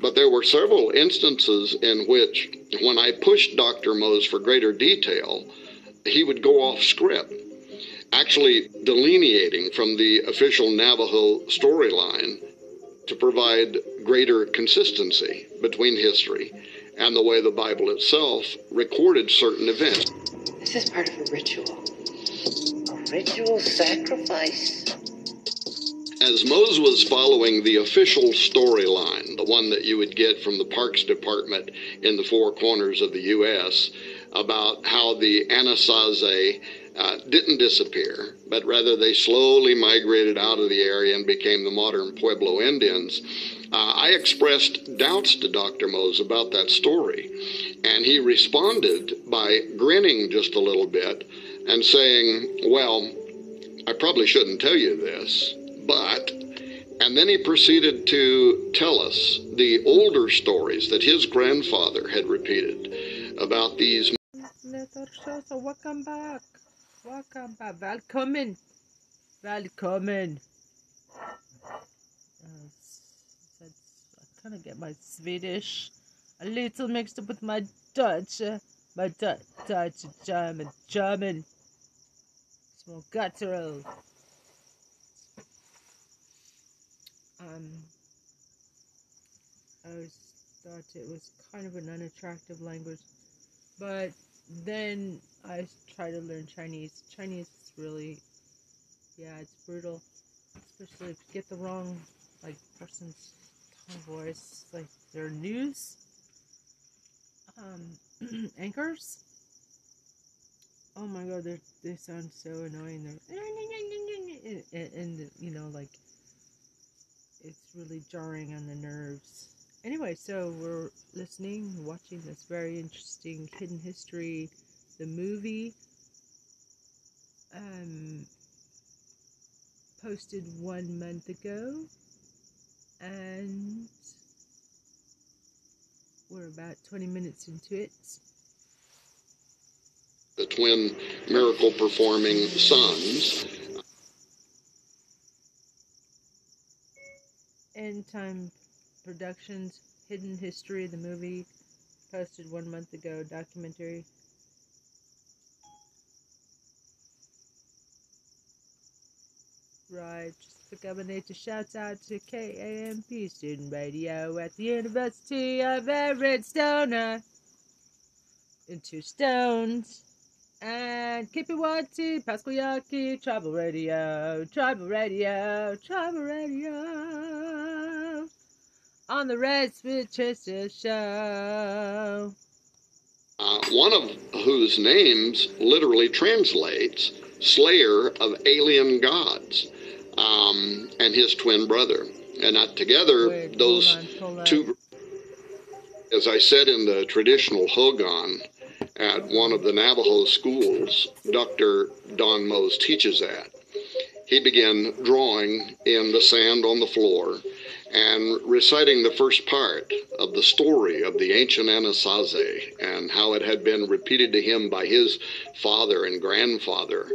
But there were several instances in which, when I pushed Dr. Mose for greater detail, he would go off script, actually delineating from the official Navajo storyline to provide greater consistency between history and the way the Bible itself recorded certain events. This is part of a ritual. A ritual sacrifice. As Mose was following the official storyline, the one that you would get from the Parks Department in the four corners of the U.S., about how the Anasazi uh, didn't disappear, but rather they slowly migrated out of the area and became the modern Pueblo Indians, uh, I expressed doubts to Dr. Mose about that story. And he responded by grinning just a little bit and saying, Well, I probably shouldn't tell you this, but. And then he proceeded to tell us the older stories that his grandfather had repeated about these So welcome back. Welcome back. Välkommen. Välkommen. Yes. kind of get my Swedish a little mixed up with my Dutch. Uh, my du- Dutch, German, German. Small guttural. Um, I always thought it was kind of an unattractive language, but then I tried to learn Chinese. Chinese is really, yeah, it's brutal, especially if you get the wrong like person's tone voice, like their news um, anchors. Oh my god, they they sound so annoying. They're and, and, and you know like it's really jarring on the nerves. Anyway, so we're listening, watching this very interesting hidden history, the movie. Um, posted one month ago, and we're about 20 minutes into it. The twin miracle performing sons. End Time Productions, Hidden History, of the movie, posted one month ago, documentary. Right, just took a minute to shout out to KAMP Student Radio at the University of Arizona. Into Stones. And Kipiwati, Pasquayaki, Tribal Radio, Tribal Radio, Tribal Radio. On the Red Chester Show. Uh, one of whose names literally translates Slayer of Alien Gods, um, and his twin brother. And uh, together, Wait, those hold on, hold on. two, as I said in the traditional Hogan at one of the Navajo schools, Dr. Don Mose teaches at. He began drawing in the sand on the floor and reciting the first part of the story of the ancient Anasazi and how it had been repeated to him by his father and grandfather,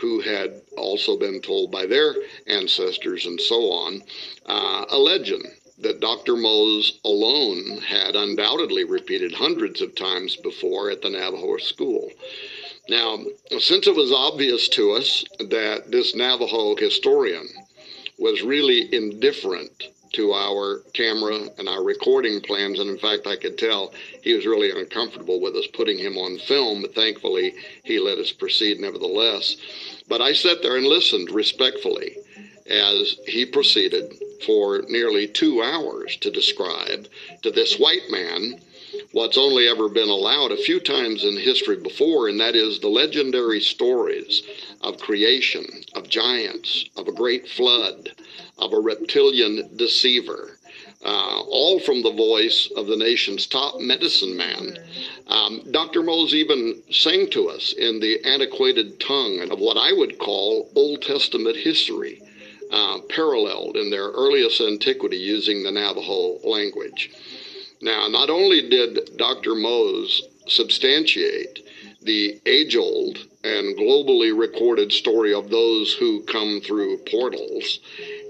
who had also been told by their ancestors and so on, uh, a legend that Dr. Mose alone had undoubtedly repeated hundreds of times before at the Navajo school. Now, since it was obvious to us that this Navajo historian was really indifferent to our camera and our recording plans, and in fact, I could tell he was really uncomfortable with us putting him on film, but thankfully, he let us proceed nevertheless. But I sat there and listened respectfully as he proceeded for nearly two hours to describe to this white man what's only ever been allowed a few times in history before, and that is the legendary stories of creation, of giants, of a great flood, of a reptilian deceiver. Uh, all from the voice of the nation's top medicine man. Um, Dr. Mose even sang to us in the antiquated tongue of what I would call Old Testament history, uh, paralleled in their earliest antiquity using the Navajo language. Now, not only did Dr. Mose substantiate the age old and globally recorded story of those who come through portals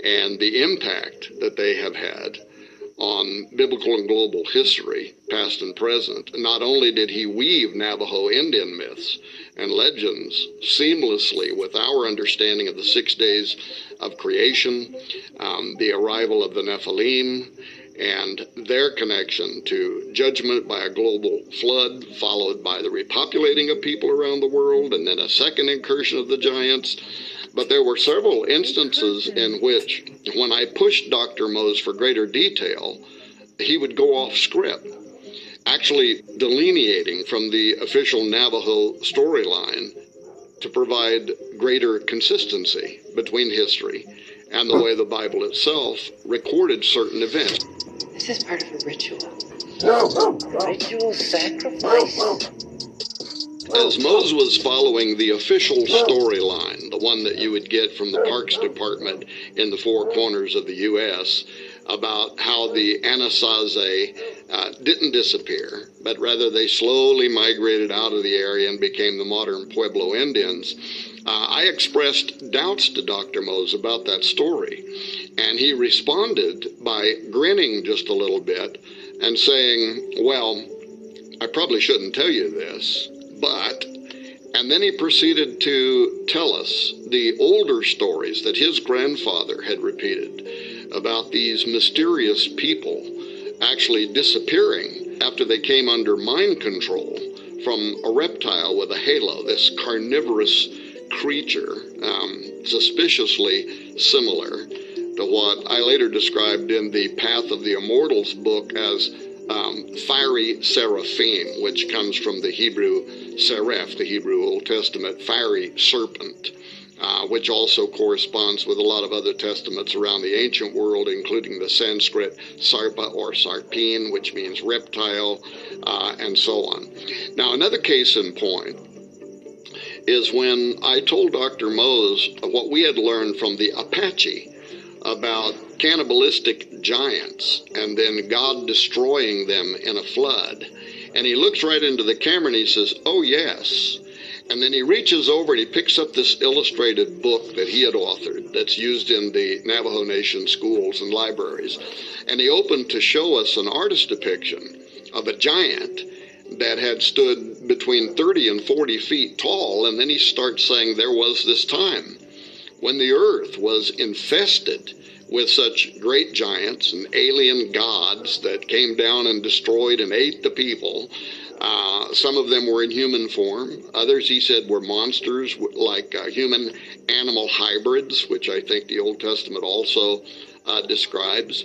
and the impact that they have had on biblical and global history, past and present, not only did he weave Navajo Indian myths and legends seamlessly with our understanding of the six days of creation, um, the arrival of the Nephilim, and their connection to judgment by a global flood, followed by the repopulating of people around the world, and then a second incursion of the giants. But there were several instances in which, when I pushed Dr. Mose for greater detail, he would go off script, actually delineating from the official Navajo storyline to provide greater consistency between history and the way the Bible itself recorded certain events. This is part of a ritual. No, no, no. ritual sacrifice. As Mose was following the official storyline, the one that you would get from the Parks Department in the four corners of the U.S., about how the Anasazi uh, didn't disappear, but rather they slowly migrated out of the area and became the modern Pueblo Indians. Uh, I expressed doubts to Dr. Mose about that story, and he responded by grinning just a little bit and saying, Well, I probably shouldn't tell you this, but. And then he proceeded to tell us the older stories that his grandfather had repeated about these mysterious people actually disappearing after they came under mind control from a reptile with a halo, this carnivorous creature, um, suspiciously similar to what I later described in the Path of the Immortals book as um, fiery seraphim, which comes from the Hebrew seraph, the Hebrew Old Testament, fiery serpent. Uh, which also corresponds with a lot of other testaments around the ancient world, including the Sanskrit sarpa or sarpin, which means reptile, uh, and so on. Now, another case in point is when I told Dr. Mose what we had learned from the Apache about cannibalistic giants and then God destroying them in a flood. And he looks right into the camera and he says, Oh, yes. And then he reaches over and he picks up this illustrated book that he had authored that's used in the Navajo Nation schools and libraries. And he opened to show us an artist depiction of a giant that had stood between 30 and 40 feet tall. And then he starts saying, There was this time when the earth was infested with such great giants and alien gods that came down and destroyed and ate the people. Uh, some of them were in human form. Others, he said, were monsters like uh, human animal hybrids, which I think the Old Testament also uh, describes.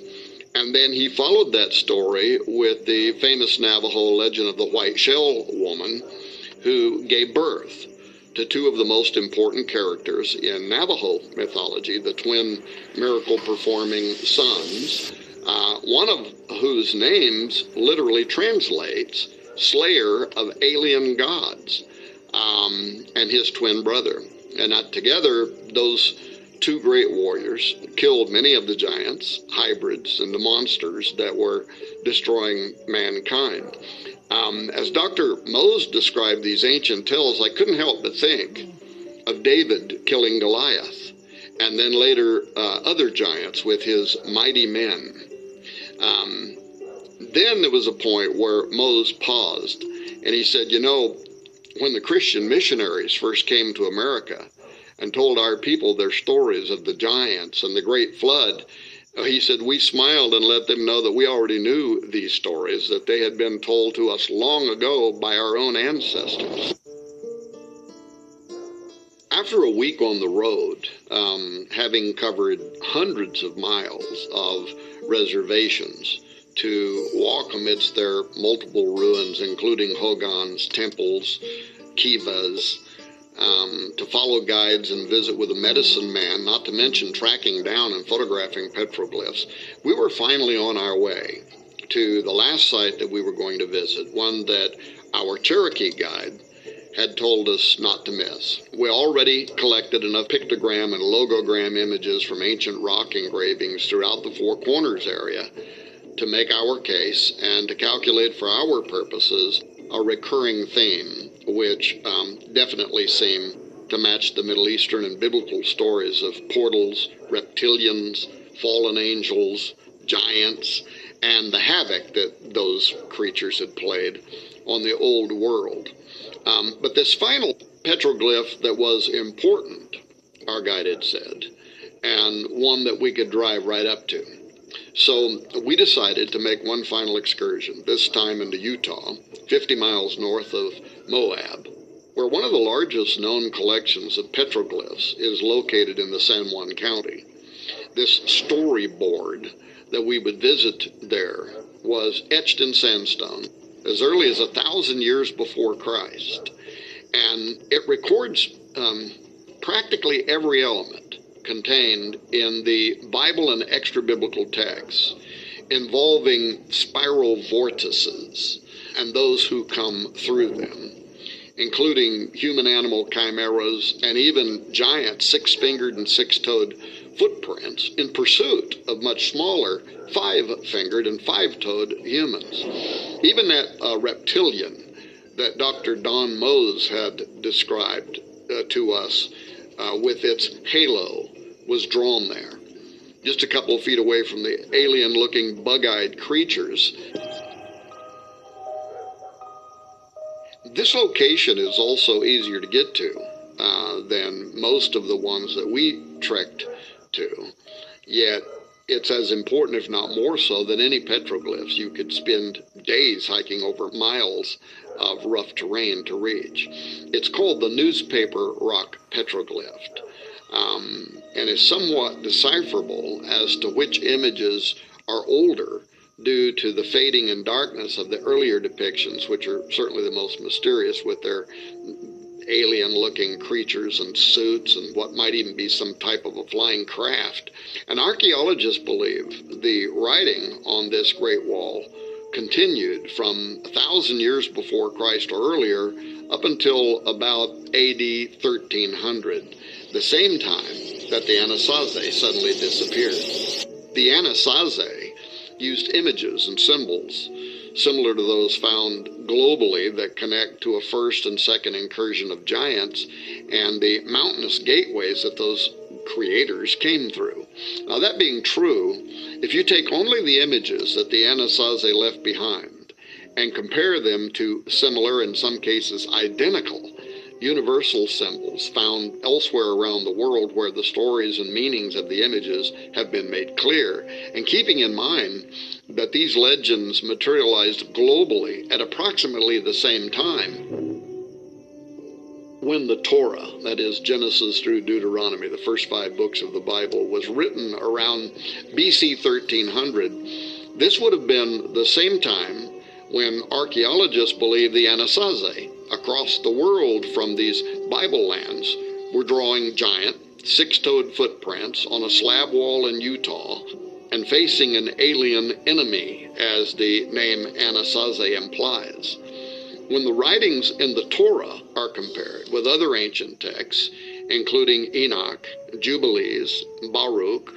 And then he followed that story with the famous Navajo legend of the White Shell Woman who gave birth to two of the most important characters in Navajo mythology, the twin miracle performing sons, uh, one of whose names literally translates slayer of alien gods, um, and his twin brother. And together, those two great warriors killed many of the giants, hybrids, and the monsters that were destroying mankind. Um, as Dr. Mose described these ancient tales, I couldn't help but think of David killing Goliath, and then later uh, other giants with his mighty men. Um, then there was a point where Mose paused and he said, You know, when the Christian missionaries first came to America and told our people their stories of the giants and the great flood, he said, We smiled and let them know that we already knew these stories, that they had been told to us long ago by our own ancestors. After a week on the road, um, having covered hundreds of miles of reservations to walk amidst their multiple ruins, including hogans, temples, kivas, um, to follow guides and visit with a medicine man, not to mention tracking down and photographing petroglyphs, we were finally on our way to the last site that we were going to visit, one that our Cherokee guide had told us not to miss. We already collected enough pictogram and logogram images from ancient rock engravings throughout the Four Corners area to make our case and to calculate for our purposes a recurring theme, which um, definitely seem to match the Middle Eastern and biblical stories of portals, reptilians, fallen angels, giants, and the havoc that those creatures had played on the old world. Um, but this final petroglyph that was important, our guide had said, and one that we could drive right up to. So we decided to make one final excursion, this time into Utah, 50 miles north of Moab, where one of the largest known collections of petroglyphs is located in the San Juan County. This storyboard that we would visit there was etched in sandstone as early as a thousand years before Christ, and it records um, practically every element contained in the Bible and extra biblical texts involving spiral vortices and those who come through them, including human animal chimeras and even giant six fingered and six toed footprints in pursuit of much smaller five fingered and five toed humans. Even that uh, reptilian that Dr. Don Mose had described uh, to us uh, with its halo was drawn there. Just a couple of feet away from the alien looking bug eyed creatures. This location is also easier to get to uh, than most of the ones that we trekked to. Yet it's as important, if not more so, than any petroglyphs. You could spend days hiking over miles of rough terrain to reach. It's called the Newspaper Rock Petroglyph um, and is somewhat decipherable as to which images are older due to the fading and darkness of the earlier depictions, which are certainly the most mysterious with their alien looking creatures and suits and what might even be some type of a flying craft. And archaeologists believe the writing on this Great Wall continued from a thousand years before Christ or earlier up until about AD 1300, the same time that the Anasazi suddenly disappeared. The Anasazi used images and symbols similar to those found globally that connect to a first and second incursion of giants and the mountainous gateways that those creators came through. Now, that being true, if you take only the images that the Anasazi left behind and compare them to similar, in some cases identical, universal symbols found elsewhere around the world where the stories and meanings of the images have been made clear, and keeping in mind that these legends materialized globally at approximately the same time. When the Torah, that is Genesis through Deuteronomy, the first five books of the Bible, was written around BC 1300, this would have been the same time when archaeologists believe the Anasazi across the world from these Bible lands were drawing giant six toed footprints on a slab wall in Utah and facing an alien enemy, as the name Anasazi implies. When the writings in the Torah are compared with other ancient texts, including Enoch, Jubilees, Baruch,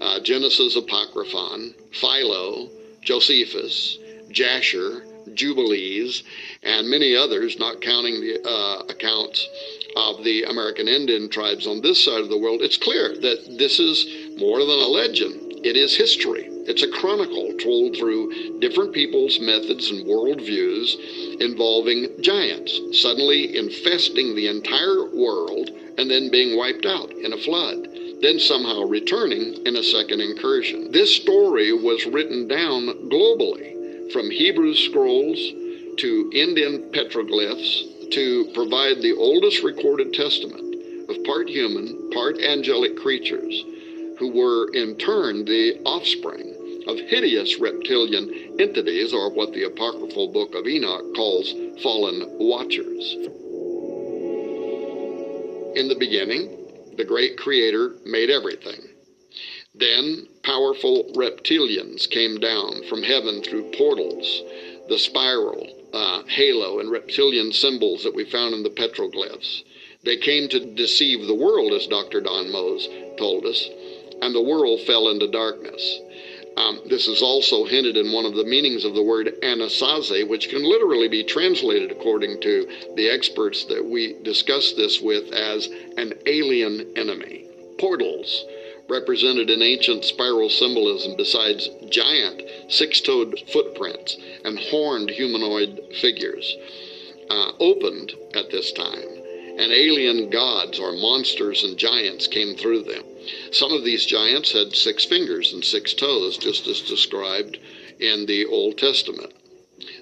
uh, Genesis Apocryphon, Philo, Josephus, Jasher, Jubilees, and many others, not counting the uh, accounts of the American Indian tribes on this side of the world, it's clear that this is more than a legend. It is history. It's a chronicle told through different people's methods and worldviews involving giants suddenly infesting the entire world and then being wiped out in a flood, then somehow returning in a second incursion. This story was written down globally from Hebrew scrolls to Indian petroglyphs to provide the oldest recorded testament of part human, part angelic creatures who were in turn the offspring of hideous reptilian entities, or what the apocryphal book of Enoch calls fallen watchers. In the beginning, the great creator made everything. Then powerful reptilians came down from heaven through portals, the spiral, uh, halo, and reptilian symbols that we found in the petroglyphs. They came to deceive the world, as Dr. Don Mose told us, and the world fell into darkness. Um, this is also hinted in one of the meanings of the word anasazi, which can literally be translated, according to the experts that we discuss this with, as an alien enemy. Portals, represented in ancient spiral symbolism besides giant six toed footprints and horned humanoid figures, uh, opened at this time, and alien gods or monsters and giants came through them. Some of these giants had six fingers and six toes, just as described in the Old Testament.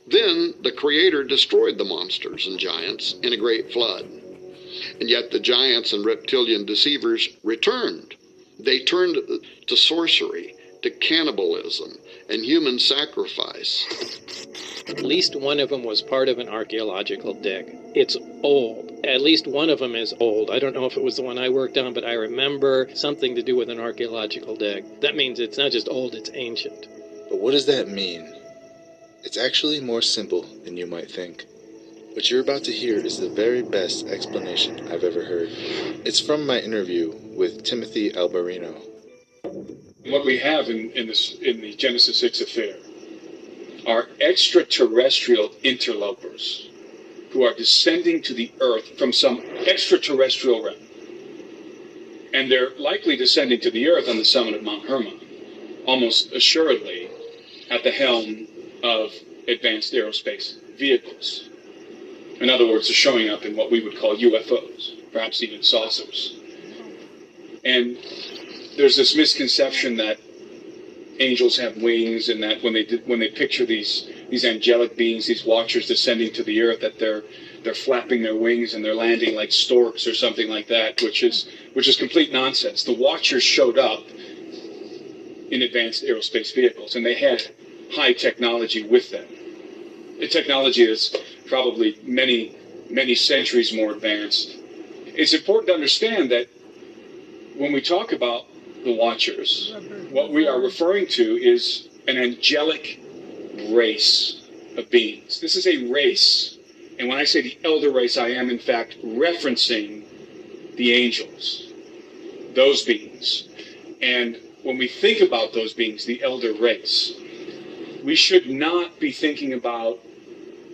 Then the Creator destroyed the monsters and giants in a great flood. And yet the giants and reptilian deceivers returned. They turned to sorcery, to cannibalism, and human sacrifice. At least one of them was part of an archaeological dig. It's old. At least one of them is old. I don't know if it was the one I worked on, but I remember something to do with an archaeological dig. That means it's not just old, it's ancient. But what does that mean? It's actually more simple than you might think. What you're about to hear is the very best explanation I've ever heard. It's from my interview with Timothy Alberino, What we have in, in, this, in the Genesis 6 affair are extraterrestrial interlopers who are descending to the earth from some extraterrestrial realm. And they're likely descending to the earth on the summit of Mount Hermon, almost assuredly at the helm of advanced aerospace vehicles. In other words, they're showing up in what we would call UFOs, perhaps even saucers. And there's this misconception that angels have wings, and that when they did, when they picture these these angelic beings, these watchers descending to the earth, that they're they're flapping their wings and they're landing like storks or something like that, which is which is complete nonsense. The watchers showed up in advanced aerospace vehicles, and they had high technology with them. The technology is probably many many centuries more advanced. It's important to understand that when we talk about the Watchers, what we are referring to is an angelic race of beings. This is a race. And when I say the elder race, I am in fact referencing the angels, those beings. And when we think about those beings, the elder race, we should not be thinking about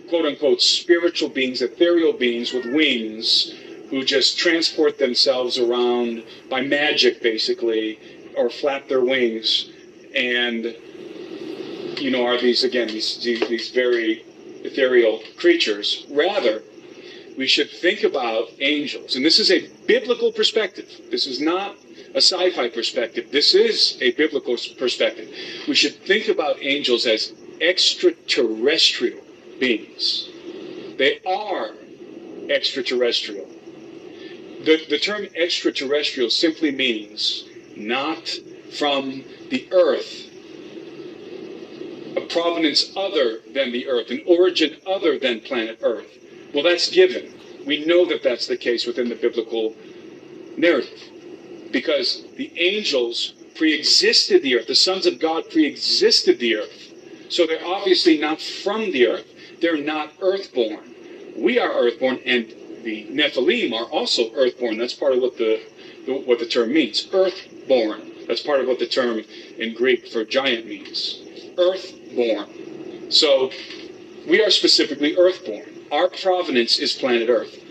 quote unquote spiritual beings, ethereal beings with wings who just transport themselves around by magic, basically, or flap their wings, and you know are these again these these very ethereal creatures. Rather, we should think about angels, and this is a biblical perspective. This is not a sci-fi perspective. This is a biblical perspective. We should think about angels as extraterrestrial beings. They are extraterrestrial. The, the term extraterrestrial simply means not from the earth, a provenance other than the earth, an origin other than planet earth. Well, that's given. We know that that's the case within the biblical narrative because the angels pre-existed the earth. The sons of God pre-existed the earth. So they're obviously not from the earth. They're not earthborn. We are earthborn, and the Nephilim are also earthborn. That's part of what the, the what the term means. Earthborn. That's part of what the term in Greek for giant means. Earthborn. So we are specifically earthborn. Our provenance is planet Earth.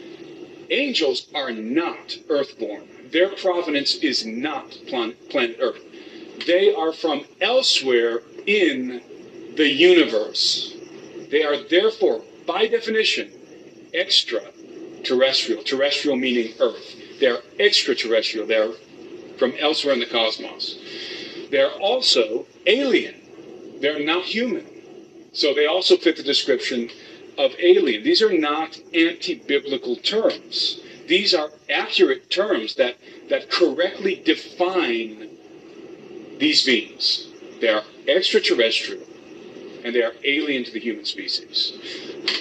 Angels are not earthborn. Their provenance is not planet Earth. They are from elsewhere in the universe. They are therefore, by definition, extraterrestrial. Terrestrial meaning Earth. They are extraterrestrial. They are from elsewhere in the cosmos. They're also alien. They're not human. So they also fit the description of alien. These are not anti biblical terms. These are accurate terms that, that correctly define these beings. They are extraterrestrial and they are alien to the human species.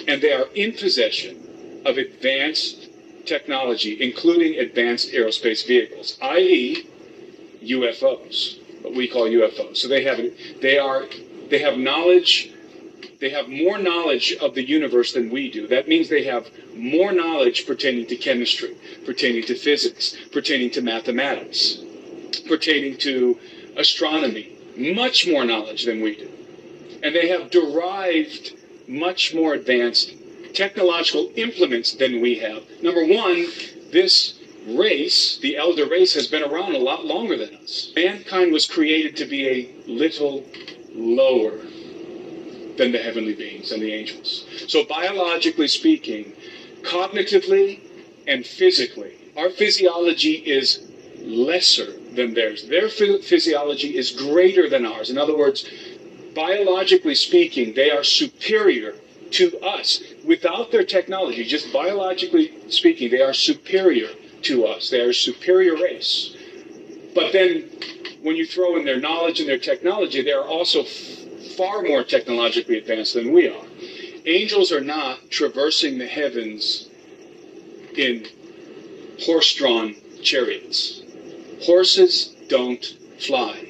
And they are in possession of advanced technology, including advanced aerospace vehicles, i.e., UFOs, what we call UFOs. So they have they are they have knowledge they have more knowledge of the universe than we do. That means they have more knowledge pertaining to chemistry, pertaining to physics, pertaining to mathematics, pertaining to astronomy, much more knowledge than we do. And they have derived much more advanced technological implements than we have. Number one, this race, the elder race, has been around a lot longer than us. Mankind was created to be a little lower than the heavenly beings and the angels. So, biologically speaking, cognitively and physically, our physiology is lesser than theirs. Their physiology is greater than ours. In other words, biologically speaking, they are superior to us. Without their technology, just biologically speaking, they are superior to us. They are a superior race. But then, when you throw in their knowledge and their technology, they are also far more technologically advanced than we are. Angels are not traversing the heavens in horse drawn chariots. Horses don't fly.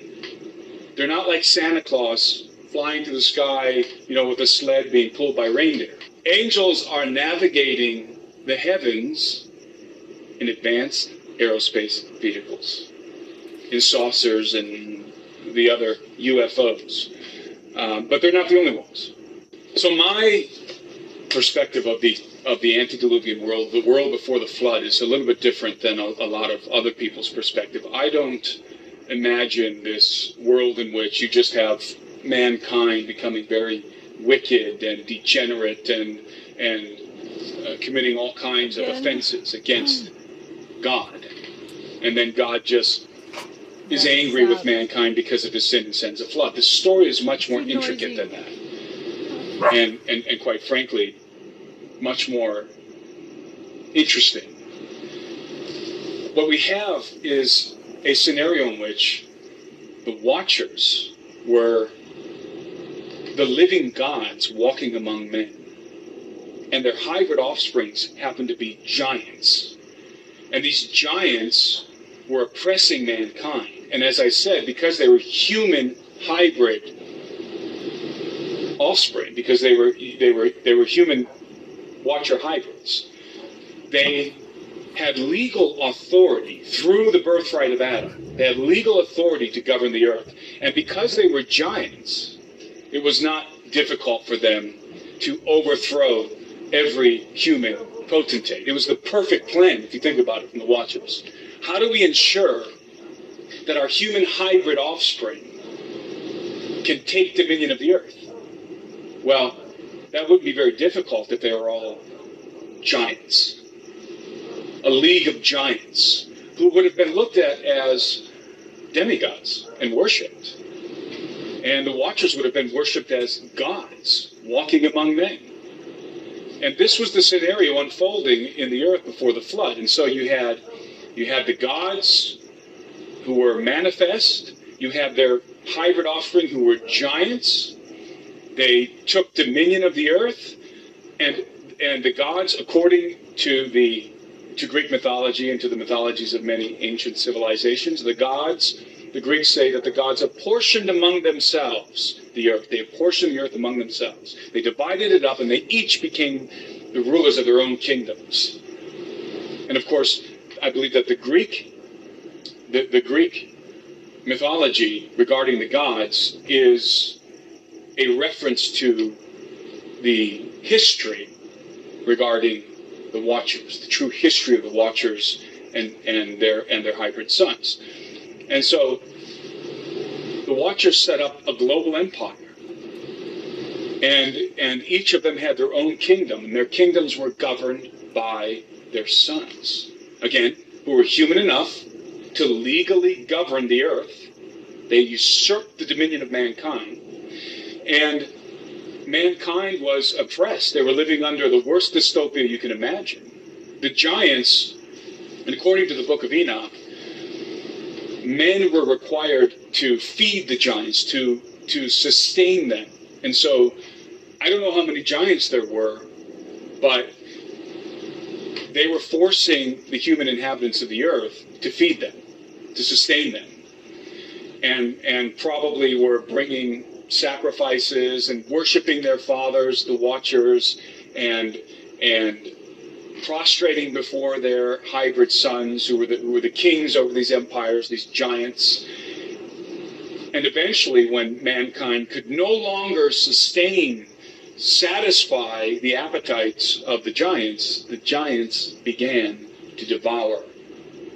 They're not like Santa Claus flying to the sky, you know, with a sled being pulled by reindeer. Angels are navigating the heavens in advanced aerospace vehicles, in saucers and the other UFOs, um, but they're not the only ones. So my perspective of the of the antediluvian world, the world before the flood, is a little bit different than a, a lot of other people's perspective. I don't imagine this world in which you just have mankind becoming very wicked and degenerate and and uh, committing all kinds of offenses against God, and then God just is That's angry with mankind because of his sin and sends a flood. The story is much more Too intricate noisy. than that, and, and and quite frankly, much more interesting. What we have is a scenario in which the Watchers were the living gods walking among men, and their hybrid offsprings happened to be giants. And these giants were oppressing mankind. And as I said, because they were human hybrid offspring, because they were they were they were human watcher hybrids, they had legal authority through the birthright of Adam. They had legal authority to govern the earth. And because they were giants, it was not difficult for them to overthrow every human potentate. It was the perfect plan, if you think about it, from the Watchers. How do we ensure that our human hybrid offspring can take dominion of the earth? Well, that wouldn't be very difficult if they were all giants. A league of giants who would have been looked at as demigods and worshipped. And the Watchers would have been worshipped as gods walking among men. And this was the scenario unfolding in the earth before the flood. And so you had you had the gods who were manifest, you had their hybrid offspring who were giants. They took dominion of the earth, and and the gods, according to the to Greek mythology and to the mythologies of many ancient civilizations, the gods, the Greeks say that the gods apportioned among themselves the earth. They apportioned the earth among themselves. They divided it up, and they each became the rulers of their own kingdoms. And of course, I believe that the Greek, the, the Greek mythology regarding the gods is a reference to the history regarding the Watchers, the true history of the Watchers and, and their and their hybrid sons. And so the Watchers set up a global empire. And and each of them had their own kingdom, and their kingdoms were governed by their sons. Again, who were human enough to legally govern the earth. They usurped the dominion of mankind. And mankind was oppressed. They were living under the worst dystopia you can imagine. The giants, and according to the book of Enoch, men were required to feed the giants, to, to sustain them. And so, I don't know how many giants there were, but they were forcing the human inhabitants of the earth to feed them, to sustain them. And, and probably were bringing sacrifices and worshiping their fathers, the watchers, and and prostrating before their hybrid sons, who were the, who were the kings over these empires, these giants. And eventually, when mankind could no longer sustain, satisfy the appetites of the giants, the giants began to devour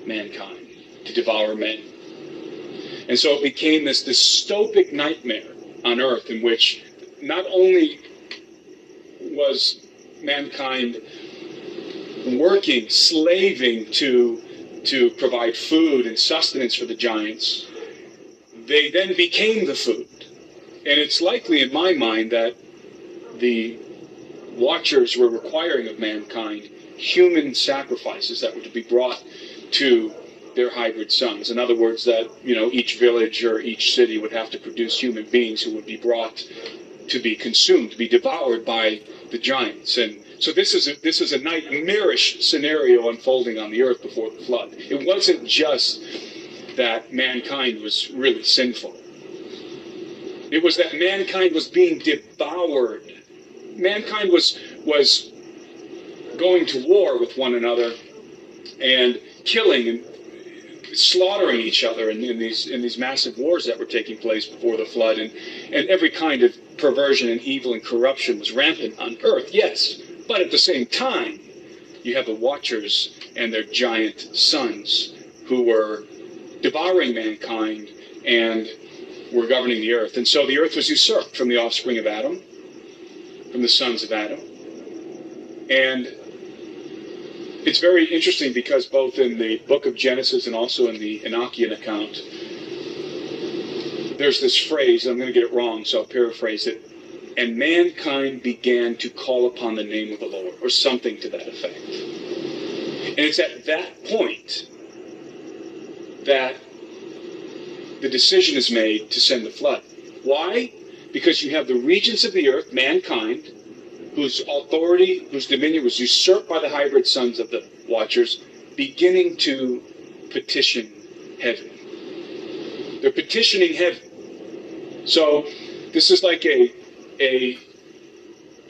mankind, to devour men. And so it became this dystopic nightmare on earth in which not only was mankind working, slaving to to provide food and sustenance for the giants, they then became the food. And it's likely in my mind that the watchers were requiring of mankind human sacrifices that were to be brought to their hybrid sons. In other words, that you know each village or each city would have to produce human beings who would be brought to be consumed, to be devoured by the giants. And so this is a, this is a nightmarish scenario unfolding on the earth before the flood. It wasn't just that mankind was really sinful. It was that mankind was being devoured. Mankind was was going to war with one another and killing and slaughtering each other in, in these in these massive wars that were taking place before the flood, and and every kind of perversion and evil and corruption was rampant on earth. Yes, but at the same time, you have the Watchers and their giant sons who were devouring mankind and were governing the earth. And so the earth was usurped from the offspring of Adam, from the sons of Adam. And it's very interesting because both in the book of Genesis and also in the Enochian account, there's this phrase, I'm going to get it wrong, so I'll paraphrase it. And mankind began to call upon the name of the Lord, or something to that effect. And it's at that point that the decision is made to send the flood. Why? Because you have the regents of the earth, mankind, whose authority, whose dominion was usurped by the hybrid sons of the Watchers, beginning to petition heaven. They're petitioning heaven. So this is like a a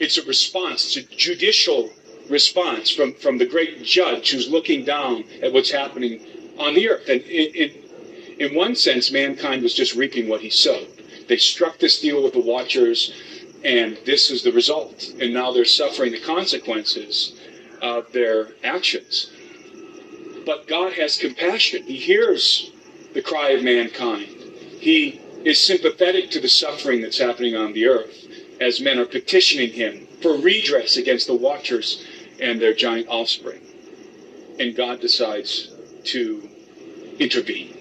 it's a response, it's a judicial response from, from the great judge who's looking down at what's happening on the earth. And it, it, in one sense, mankind was just reaping what he sowed. They struck this deal with the Watchers, and this is the result. And now they're suffering the consequences of their actions. But God has compassion. He hears the cry of mankind. He is sympathetic to the suffering that's happening on the earth as men are petitioning him for redress against the Watchers and their giant offspring. And God decides to intervene.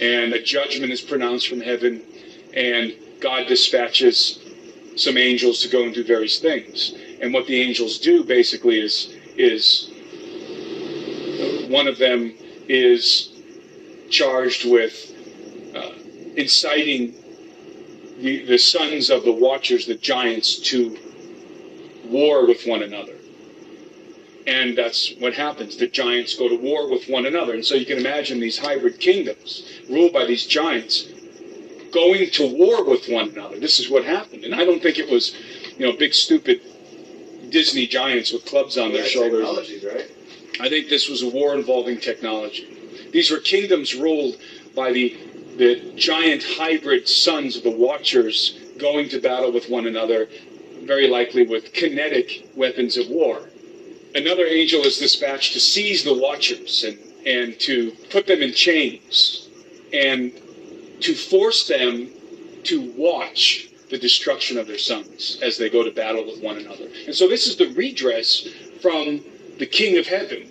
And a judgment is pronounced from heaven, and God dispatches some angels to go and do various things. And what the angels do basically is is one of them is charged with uh, inciting the, the sons of the Watchers, the giants, to war with one another. And that's what happens. The giants go to war with one another. And so you can imagine these hybrid kingdoms ruled by these giants going to war with one another. This is what happened. And I don't think it was, you know, big stupid Disney giants with clubs on their shoulders. right? I think this was a war involving technology. These were kingdoms ruled by the the giant hybrid sons of the Watchers going to battle with one another, very likely with kinetic weapons of war. Another angel is dispatched to seize the Watchers and, and to put them in chains and to force them to watch the destruction of their sons as they go to battle with one another. And so this is the redress from the King of Heaven.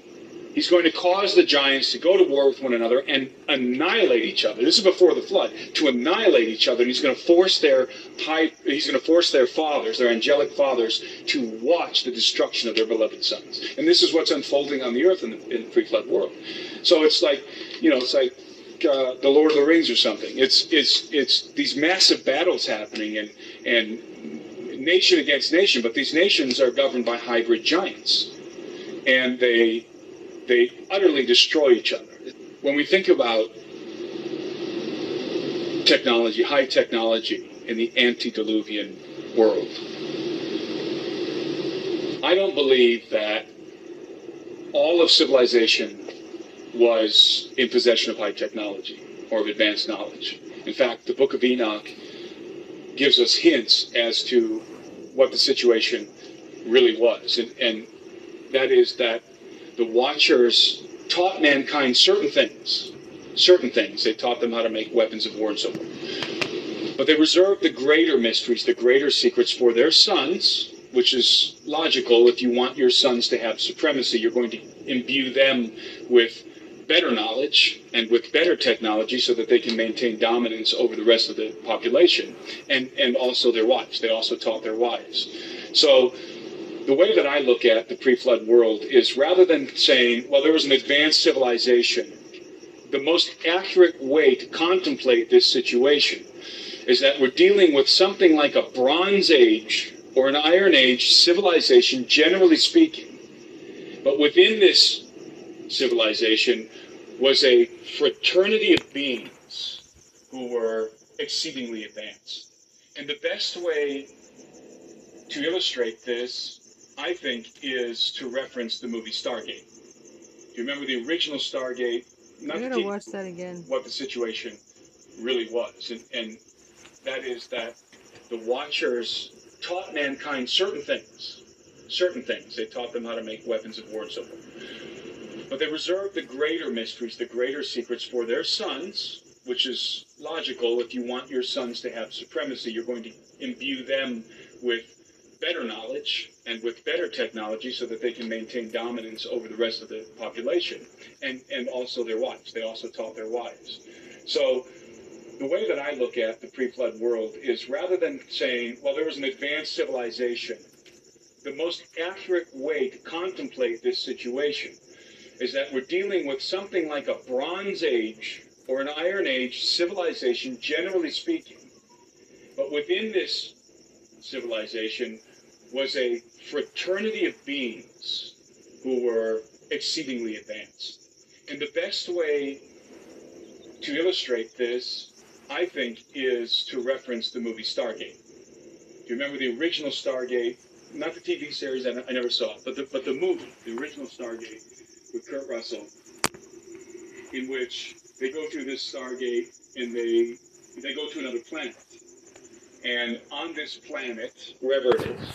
He's going to cause the giants to go to war with one another and annihilate each other. This is before the flood. To annihilate each other, and he's going to force their high, he's going to force their fathers, their angelic fathers, to watch the destruction of their beloved sons. And this is what's unfolding on the earth in the, in the pre-flood world. So it's like, you know, it's like uh, the Lord of the Rings or something. It's it's it's these massive battles happening and and nation against nation, but these nations are governed by hybrid giants, and they they utterly destroy each other. When we think about technology, high technology in the antediluvian world, I don't believe that all of civilization was in possession of high technology or of advanced knowledge. In fact, the book of Enoch gives us hints as to what the situation really was. And, and that is that the Watchers taught mankind certain things. Certain things. They taught them how to make weapons of war and so forth. But they reserved the greater mysteries, the greater secrets for their sons, which is logical. If you want your sons to have supremacy, you're going to imbue them with better knowledge and with better technology so that they can maintain dominance over the rest of the population and, and also their wives. They also taught their wives. So the way that I look at the pre-flood world is rather than saying, well, there was an advanced civilization, the most accurate way to contemplate this situation is that we're dealing with something like a Bronze Age or an Iron Age civilization, generally speaking. But within this civilization was a fraternity of beings who were exceedingly advanced. And the best way to illustrate this, I think, is to reference the movie Stargate. If you remember the original Stargate, not I to gotta watch that again. what the situation really was, and, and that is that the Watchers taught mankind certain things, certain things. They taught them how to make weapons of war and so forth. But they reserved the greater mysteries, the greater secrets for their sons, which is logical. If you want your sons to have supremacy, you're going to imbue them with better knowledge and with better technology so that they can maintain dominance over the rest of the population and, and also their wives. They also taught their wives. So the way that I look at the pre-flood world is rather than saying, well, there was an advanced civilization, the most accurate way to contemplate this situation is that we're dealing with something like a Bronze Age or an Iron Age civilization, generally speaking. But within this civilization was a fraternity of beings who were exceedingly advanced. And the best way to illustrate this, I think, is to reference the movie Stargate. Do you remember the original Stargate? Not the TV series, I, I never saw it, but the, but the movie, the original Stargate with Kurt Russell, in which they go through this Stargate and they they go to another planet. And on this planet, wherever it is,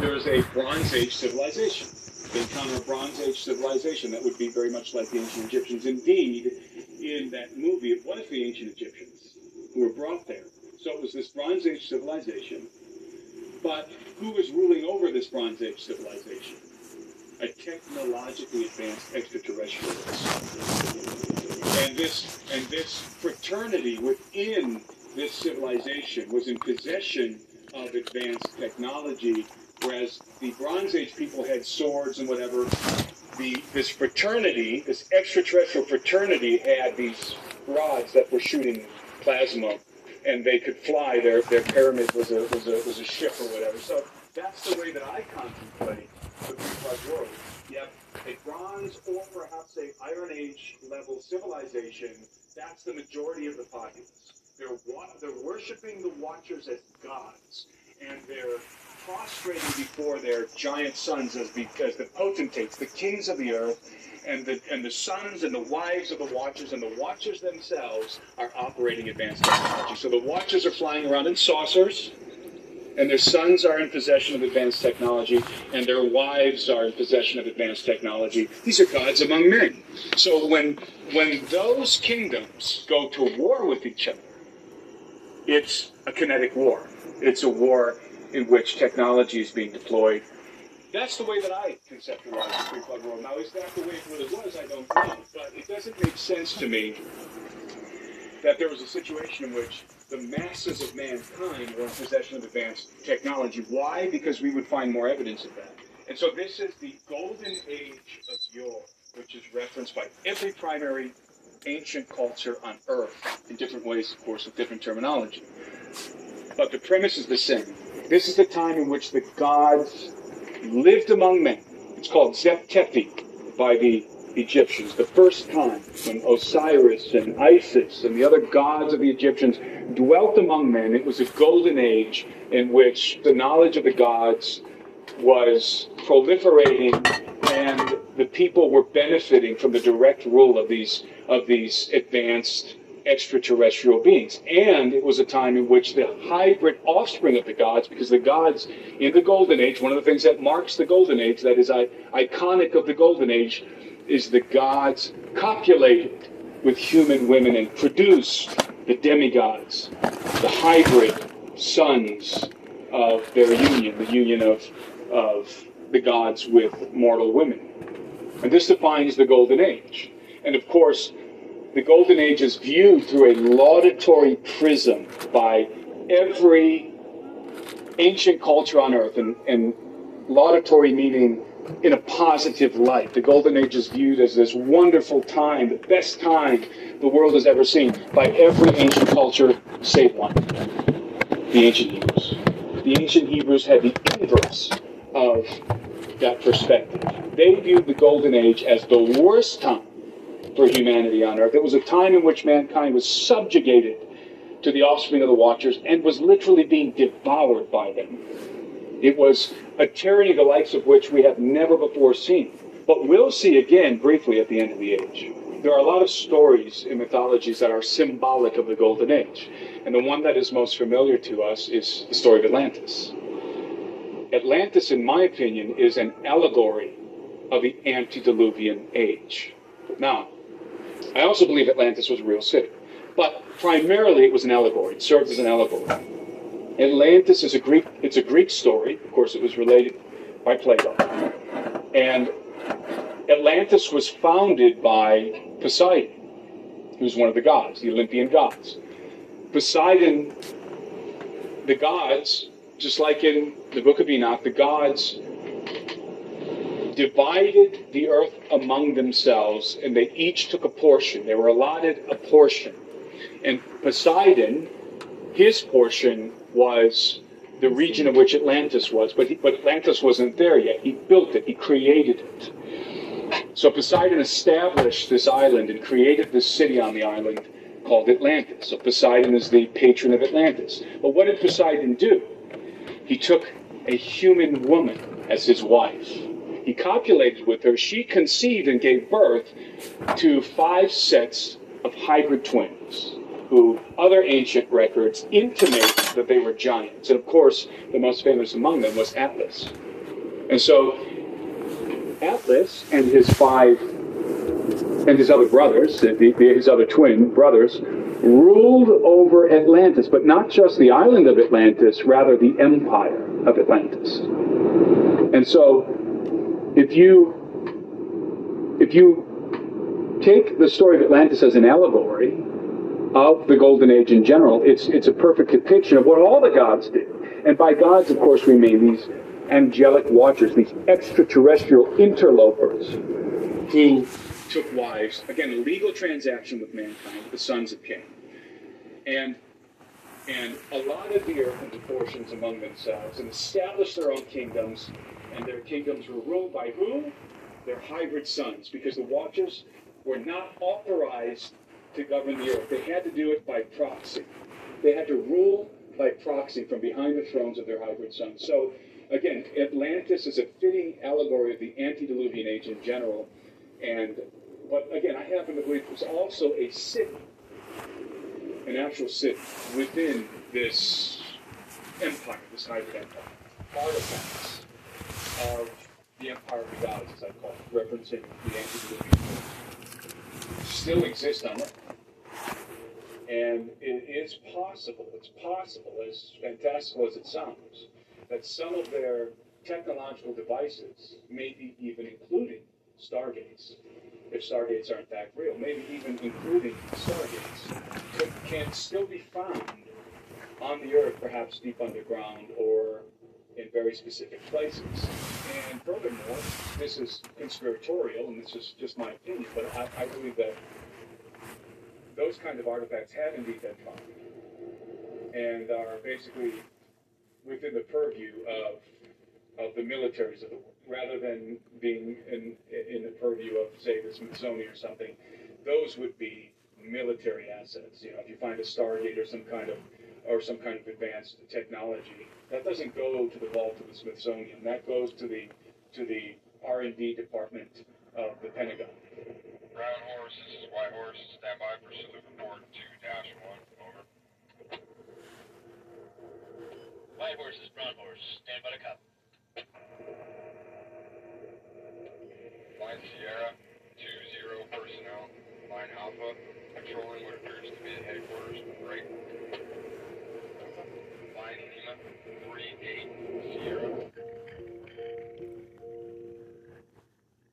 there is a Bronze Age civilization. They encounter a Bronze Age civilization that would be very much like the ancient Egyptians. Indeed, in that movie, it was the ancient Egyptians who were brought there. So it was this Bronze Age civilization. But who was ruling over this Bronze Age civilization? A technologically advanced extraterrestrial. And this and this fraternity within this civilization was in possession of advanced technology, whereas the Bronze Age people had swords and whatever. The this fraternity, this extraterrestrial fraternity, had these rods that were shooting plasma, and they could fly. Their their pyramid was a was a was a ship or whatever. So that's the way that I contemplate the pre-flood world. You a bronze or perhaps a Iron Age level civilization. That's the majority of the populace. They're they're worshiping the Watchers as gods, and they're prostrating before their giant sons as, be- as the potentates, the kings of the earth, and the and the sons and the wives of the Watchers, and the Watchers themselves are operating advanced technology. So the Watchers are flying around in saucers and their sons are in possession of advanced technology, and their wives are in possession of advanced technology. These are gods among men. So when when those kingdoms go to war with each other, it's a kinetic war. It's a war in which technology is being deployed. That's the way that I conceptualize the pre-flood world. Now, is that the way it really was? I don't know, but it doesn't make sense to me that there was a situation in which the masses of mankind were in possession of advanced technology. Why? Because we would find more evidence of that. And so this is the golden age of yore, which is referenced by every primary ancient culture on Earth in different ways, of course, with different terminology. But the premise is the same. This is the time in which the gods lived among men. It's called Zep-Tepi by the Egyptians. The first time when Osiris and Isis and the other gods of the Egyptians dwelt among men, it was a golden age in which the knowledge of the gods was proliferating and the people were benefiting from the direct rule of these of these advanced extraterrestrial beings. And it was a time in which the hybrid offspring of the gods, because the gods in the Golden Age, one of the things that marks the Golden Age, that is iconic of the Golden Age, is the gods copulated with human women and produced the demigods, the hybrid sons of their union, the union of, of the gods with mortal women. And this defines the Golden Age. And of course, the Golden Age is viewed through a laudatory prism by every ancient culture on earth, and, and laudatory meaning in a positive light. The Golden Age is viewed as this wonderful time, the best time the world has ever seen by every ancient culture save one the ancient Hebrews. The ancient Hebrews had the inverse of that perspective. They viewed the Golden Age as the worst time for humanity on earth. It was a time in which mankind was subjugated to the offspring of the Watchers and was literally being devoured by them. It was a tyranny the likes of which we have never before seen, but will see again briefly at the end of the age. there are a lot of stories in mythologies that are symbolic of the Golden Age. And the one that is most familiar to us is the story of Atlantis. Atlantis, in my opinion, is an allegory of the antediluvian age. Now, I also believe Atlantis was a real city, but primarily it was an allegory. It served as an allegory. Atlantis is a Greek. It's a Greek story. Of course, it was related by Plato, and Atlantis was founded by Poseidon, who's one of the gods, the Olympian gods. Poseidon, the gods, just like in the book of Enoch, the gods divided the earth among themselves and they each took a portion. They were allotted a portion. And Poseidon, his portion was the region in which Atlantis was, but, he, but Atlantis wasn't there yet. He built it, he created it. So Poseidon established this island and created this city on the island called Atlantis. So Poseidon is the patron of Atlantis. But what did Poseidon do? He took a human woman as his wife. He copulated with her. She conceived and gave birth to five sets of hybrid twins, who other ancient records intimate that they were giants. And of course, the most famous among them was Atlas. And so, Atlas and his five and his other brothers, the, the, his other twin brothers, ruled over Atlantis, but not just the island of Atlantis, rather the empire of Atlantis. And so, if you if you take the story of Atlantis as an allegory of the Golden Age in general, it's it's a perfect depiction of what all the gods did. And by gods, of course, we mean these angelic watchers, these extraterrestrial interlopers who took wives, again, a legal transaction with mankind, the sons of Cain. And and a lot of the earth into portions among themselves and established their own kingdoms, and their kingdoms were ruled by who? Their hybrid sons, because the watchers were not authorized to govern the earth. They had to do it by proxy. They had to rule by proxy from behind the thrones of their hybrid sons. So, again, Atlantis is a fitting allegory of the antediluvian age in general. And, but again, I happen to believe was also a city an actual city within this empire, this hybrid empire. Artifacts of the empire of the gods, as I call it, referencing the antediluvian world, still exist on Earth. And it is possible, it's possible, as fantastical as it sounds, that some of their technological devices may be even including stargates if stargates are in fact real, maybe even including stargates, could, can still be found on the Earth, perhaps deep underground or in very specific places. And furthermore, this is conspiratorial, and this is just my opinion, but I, I believe that those kind of artifacts have indeed been found and are basically within the purview of of the militaries of the world, rather than being in, in the purview of, say, the Smithsonian or something. Those would be military assets. You know, if you find a Stargate or some kind of or some kind of advanced technology, that doesn't go to the vault of the Smithsonian. That goes to the to the R and D department of the Pentagon. Brown horse, this is white horse. Stand by for salute report two dash one. Over. White horse is brown horse. Stand by to cop. Line Sierra, two zero personnel. Line Alpha, controlling what appears to be the headquarters. Break. Line Lima, three eight Sierra.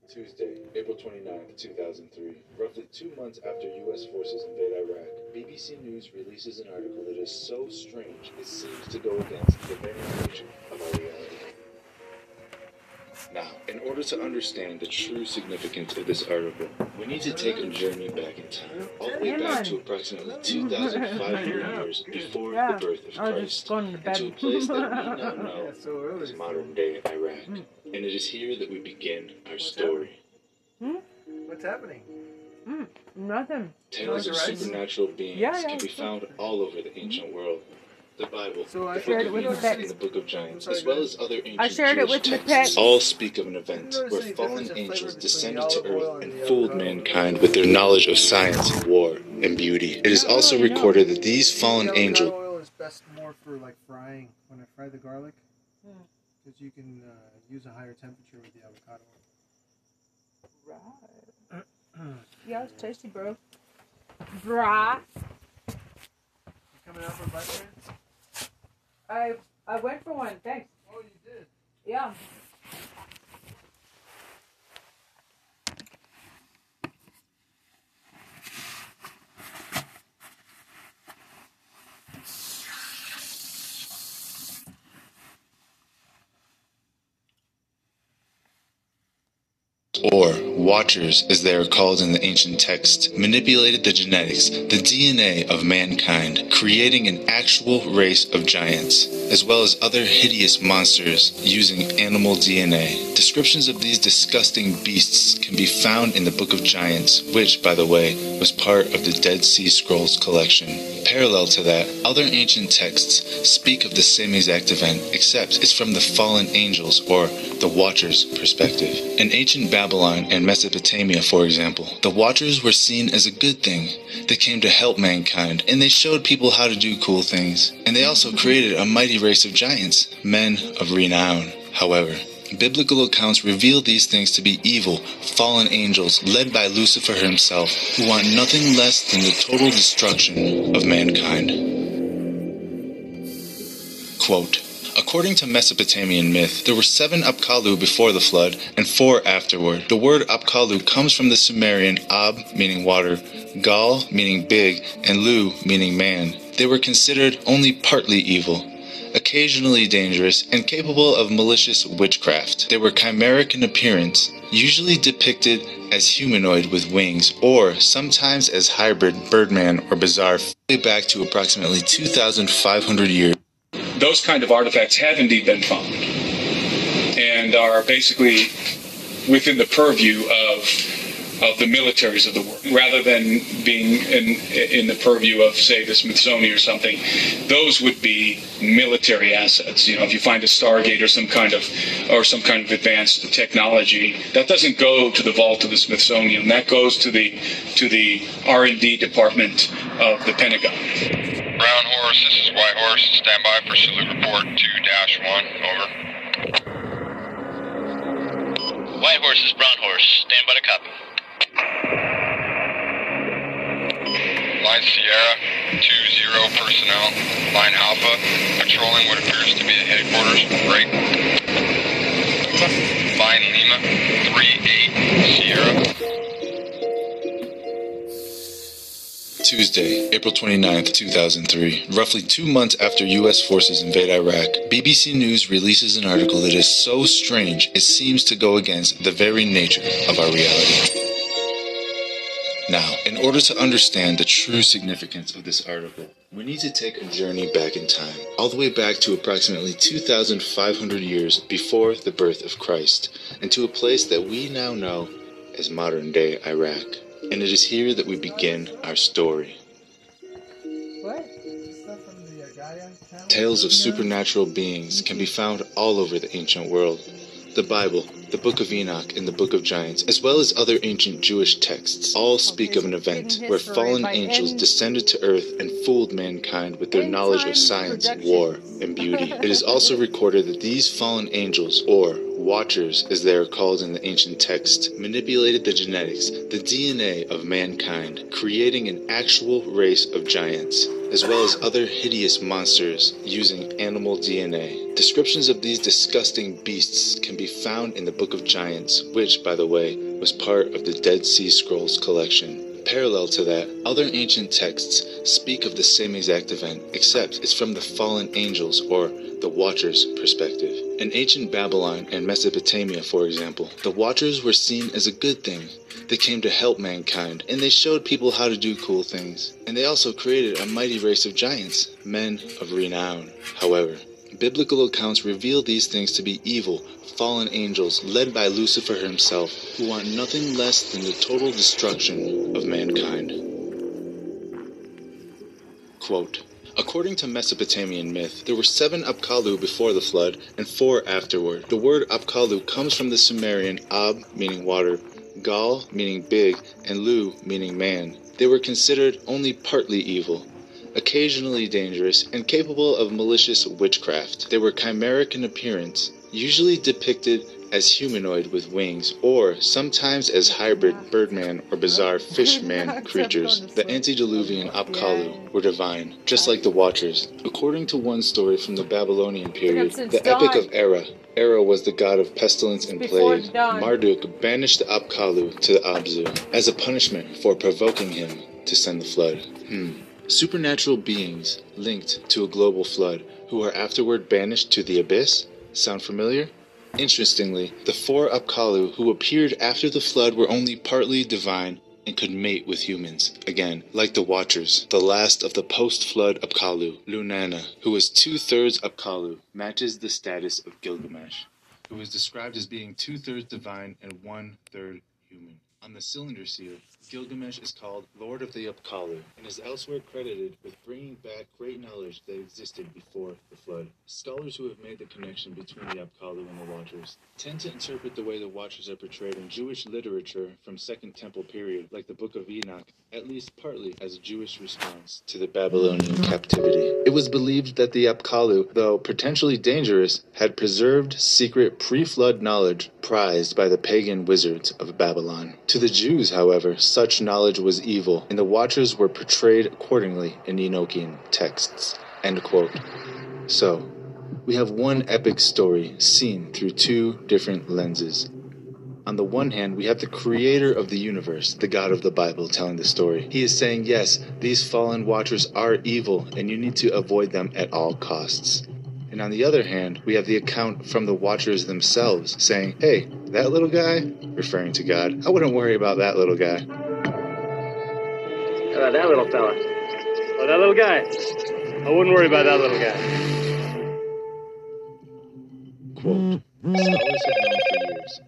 Tuesday, April 29th, 2003. Roughly two months after U.S. forces invade Iraq, BBC News releases an article that is so strange it seems to go against the very nature of our reality. Now, in order to understand the true significance of this article, we need to take a journey back in time, all the way back to approximately 2,500 years before the birth of I was just Christ, going to and to a place that we now know as modern day Iraq. And it is here that we begin our story. What's happening? Mm, nothing. Tales of supernatural beings Yeah, yeah, can be found all over the ancient world. The Bible, So I the shared Book it of with Enoch, and the Book of Giants, as well as other ancient I shared it with texts, Mapex. all speak of an event where fallen angels descended to earth and and fooled mankind with their knowledge of science, war, and beauty. It is also recorded that these fallen angels oil is best more for like frying when I fry the garlic, Hmm. because you can uh, use a higher temperature with the avocado Right. Yeah, it's tasty, bro. Brah. You coming out for a bite, man? I I went for one. Thanks. Oh, you did. Yeah. Or watchers as they are called in the ancient text, manipulated the genetics, the DNA of mankind, creating an actual race of giants, as well as other hideous monsters using animal DNA. Descriptions of these disgusting beasts can be found in the Book of Giants, which, by the way, was part of the Dead Sea Scrolls collection. Parallel to that, other ancient texts speak of the same exact event, except it's from the fallen angels or the Watchers' perspective. In ancient Babylon and Mesopotamia, for example, the Watchers were seen as a good thing. They came to help mankind, and they showed people how to do cool things. And they also created a mighty race of giants, men of renown. However, Biblical accounts reveal these things to be evil, fallen angels led by Lucifer himself, who want nothing less than the total destruction of mankind. Quote, According to Mesopotamian myth, there were seven Apkallu before the flood and four afterward. The word Apkallu comes from the Sumerian Ab, meaning water, Gal, meaning big, and Lu, meaning man. They were considered only partly evil, occasionally dangerous, and capable of malicious witchcraft. They were chimeric in appearance, usually depicted as humanoid with wings, or sometimes as hybrid birdman or bizarre, back to approximately 2,500 years. Those kind of artifacts have indeed been found and are basically within the purview of of the militaries of the world, rather than being in in the purview of, say, the Smithsonian or something. Those would be military assets. You know, if you find a Stargate or some kind of or some kind of advanced technology, that doesn't go to the vault of the Smithsonian. That goes to the to the R and D department of the Pentagon. Brown Horse, this is White Horse. Stand by for salute report 2 1. Over. White Horse is Brown Horse. Stand by to copy. Line Sierra, 2 0 personnel. Line Alpha, patrolling what appears to be the headquarters. Break. Line Lima, 3 8 Sierra. Tuesday, April 29th, 2003. Roughly two months after U.S. forces invade Iraq, BBC News releases an article that is so strange it seems to go against the very nature of our reality. Now, in order to understand the true significance of this article, we need to take a journey back in time, all the way back to approximately 2,500 years before the birth of Christ, and to a place that we now know as modern day Iraq. And it is here that we begin our story. What? Stuff from the uh? Tales of supernatural beings can be found all over the ancient world. The Bible, the Book of Enoch, and the Book of Giants, as well as other ancient Jewish texts, all speak of an event where fallen angels descended to earth and fooled mankind with their knowledge of science, war, and beauty. It is also recorded that these fallen angels, or Watchers, as they are called in the ancient text, manipulated the genetics, the DNA of mankind, creating an actual race of giants, as well as other hideous monsters using animal DNA. Descriptions of these disgusting beasts can be found in the Book of Giants, which, by the way, was part of the Dead Sea Scrolls collection. Parallel to that, other ancient texts speak of the same exact event, except it's from the fallen angels or the Watchers' perspective. In ancient Babylon and Mesopotamia, for example, the Watchers were seen as a good thing. They came to help mankind, and they showed people how to do cool things. And they also created a mighty race of giants, men of renown. However, biblical accounts reveal these things to be evil, fallen angels led by Lucifer himself, who want nothing less than the total destruction of mankind. Quote, According to Mesopotamian myth, there were seven Apkallu before the flood and four afterward. The word Apkallu comes from the Sumerian Ab, meaning water, Gal, meaning big, and Lu, meaning man. They were considered only partly evil, occasionally dangerous, and capable of malicious witchcraft. They were chimeric in appearance, usually depicted as humanoid with wings, or sometimes as hybrid birdman or bizarre fishman creatures. The antediluvian Apkallu were divine, just like the Watchers. According to one story from the Babylonian period, the Epic of Erra, Erra was the god of pestilence and plague. Marduk banished the Apkallu to the Abzu as a punishment for provoking him to send the flood. Hmm. Supernatural beings linked to a global flood who are afterward banished to the abyss? Sound familiar? Interestingly, the four Apkallu who appeared after the flood were only partly divine and could mate with humans. Again, like the Watchers, the last of the post-flood Apkallu, Lunana, who was two-thirds Apkallu, matches the status of Gilgamesh, who is described as being two-thirds divine and one-third human. On the cylinder seal, Gilgamesh is called Lord of the Apkallu and is elsewhere credited with bringing back great knowledge that existed before the flood. Scholars who have made the connection between the Apkallu and the Watchers tend to interpret the way the Watchers are portrayed in Jewish literature from Second Temple period, like the Book of Enoch, at least partly as a Jewish response to the Babylonian captivity. It was believed that the Apkallu, though potentially dangerous, had preserved secret pre-flood knowledge prized by the pagan wizards of Babylon. To the Jews, however, such knowledge was evil, and the Watchers were portrayed accordingly in Enochian texts. So, we have one epic story seen through two different lenses. On the one hand, we have the creator of the universe, the God of the Bible, telling the story. He is saying, yes, these fallen watchers are evil, and you need to avoid them at all costs. And on the other hand, we have the account from the watchers themselves saying, hey, that little guy, referring to God, I wouldn't worry about that little guy. About that little fella? Well, that little guy. I wouldn't worry about that little guy.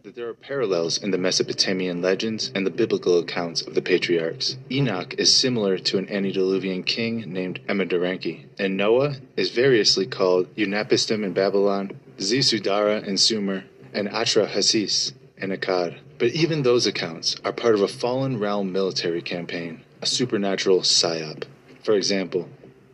That there are parallels in the Mesopotamian legends and the biblical accounts of the patriarchs. Enoch is similar to an antediluvian king named Enmeduranki, and Noah is variously called Utnapishtim in Babylon, Ziusudra in Sumer, and Atrahasis in Akkad. But even those accounts are part of a fallen realm military campaign, a supernatural psyop. For example,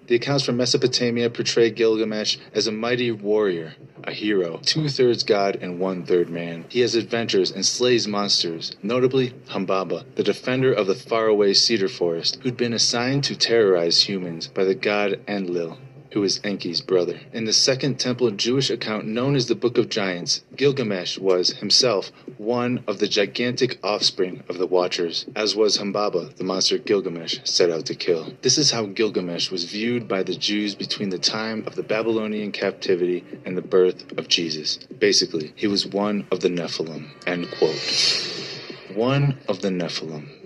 the accounts from Mesopotamia portray Gilgamesh as a mighty warrior, a hero, two thirds god and one third man. He has adventures and slays monsters, notably Humbaba, the defender of the faraway cedar forest, who'd been assigned to terrorize humans by the god Enlil. Who is Enki's brother. In the Second Temple Jewish account known as the Book of Giants, Gilgamesh was himself one of the gigantic offspring of the Watchers, as was Humbaba, the monster Gilgamesh set out to kill. This is how Gilgamesh was viewed by the Jews between the time of the Babylonian captivity and the birth of Jesus. Basically, he was one of the Nephilim. End quote. One of the Nephilim.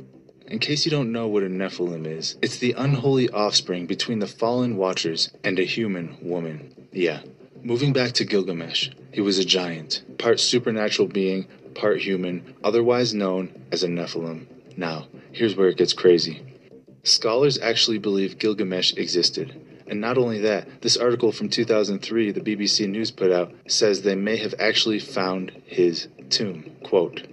In case you don't know what a Nephilim is, it's the unholy offspring between the fallen Watchers and a human woman. Yeah. Moving back to Gilgamesh, he was a giant, part supernatural being, part human, otherwise known as a Nephilim. Now, here's where it gets crazy. Scholars actually believe Gilgamesh existed. And not only that, this article from 2003 the BBC News put out says they may have actually found his tomb. Quote,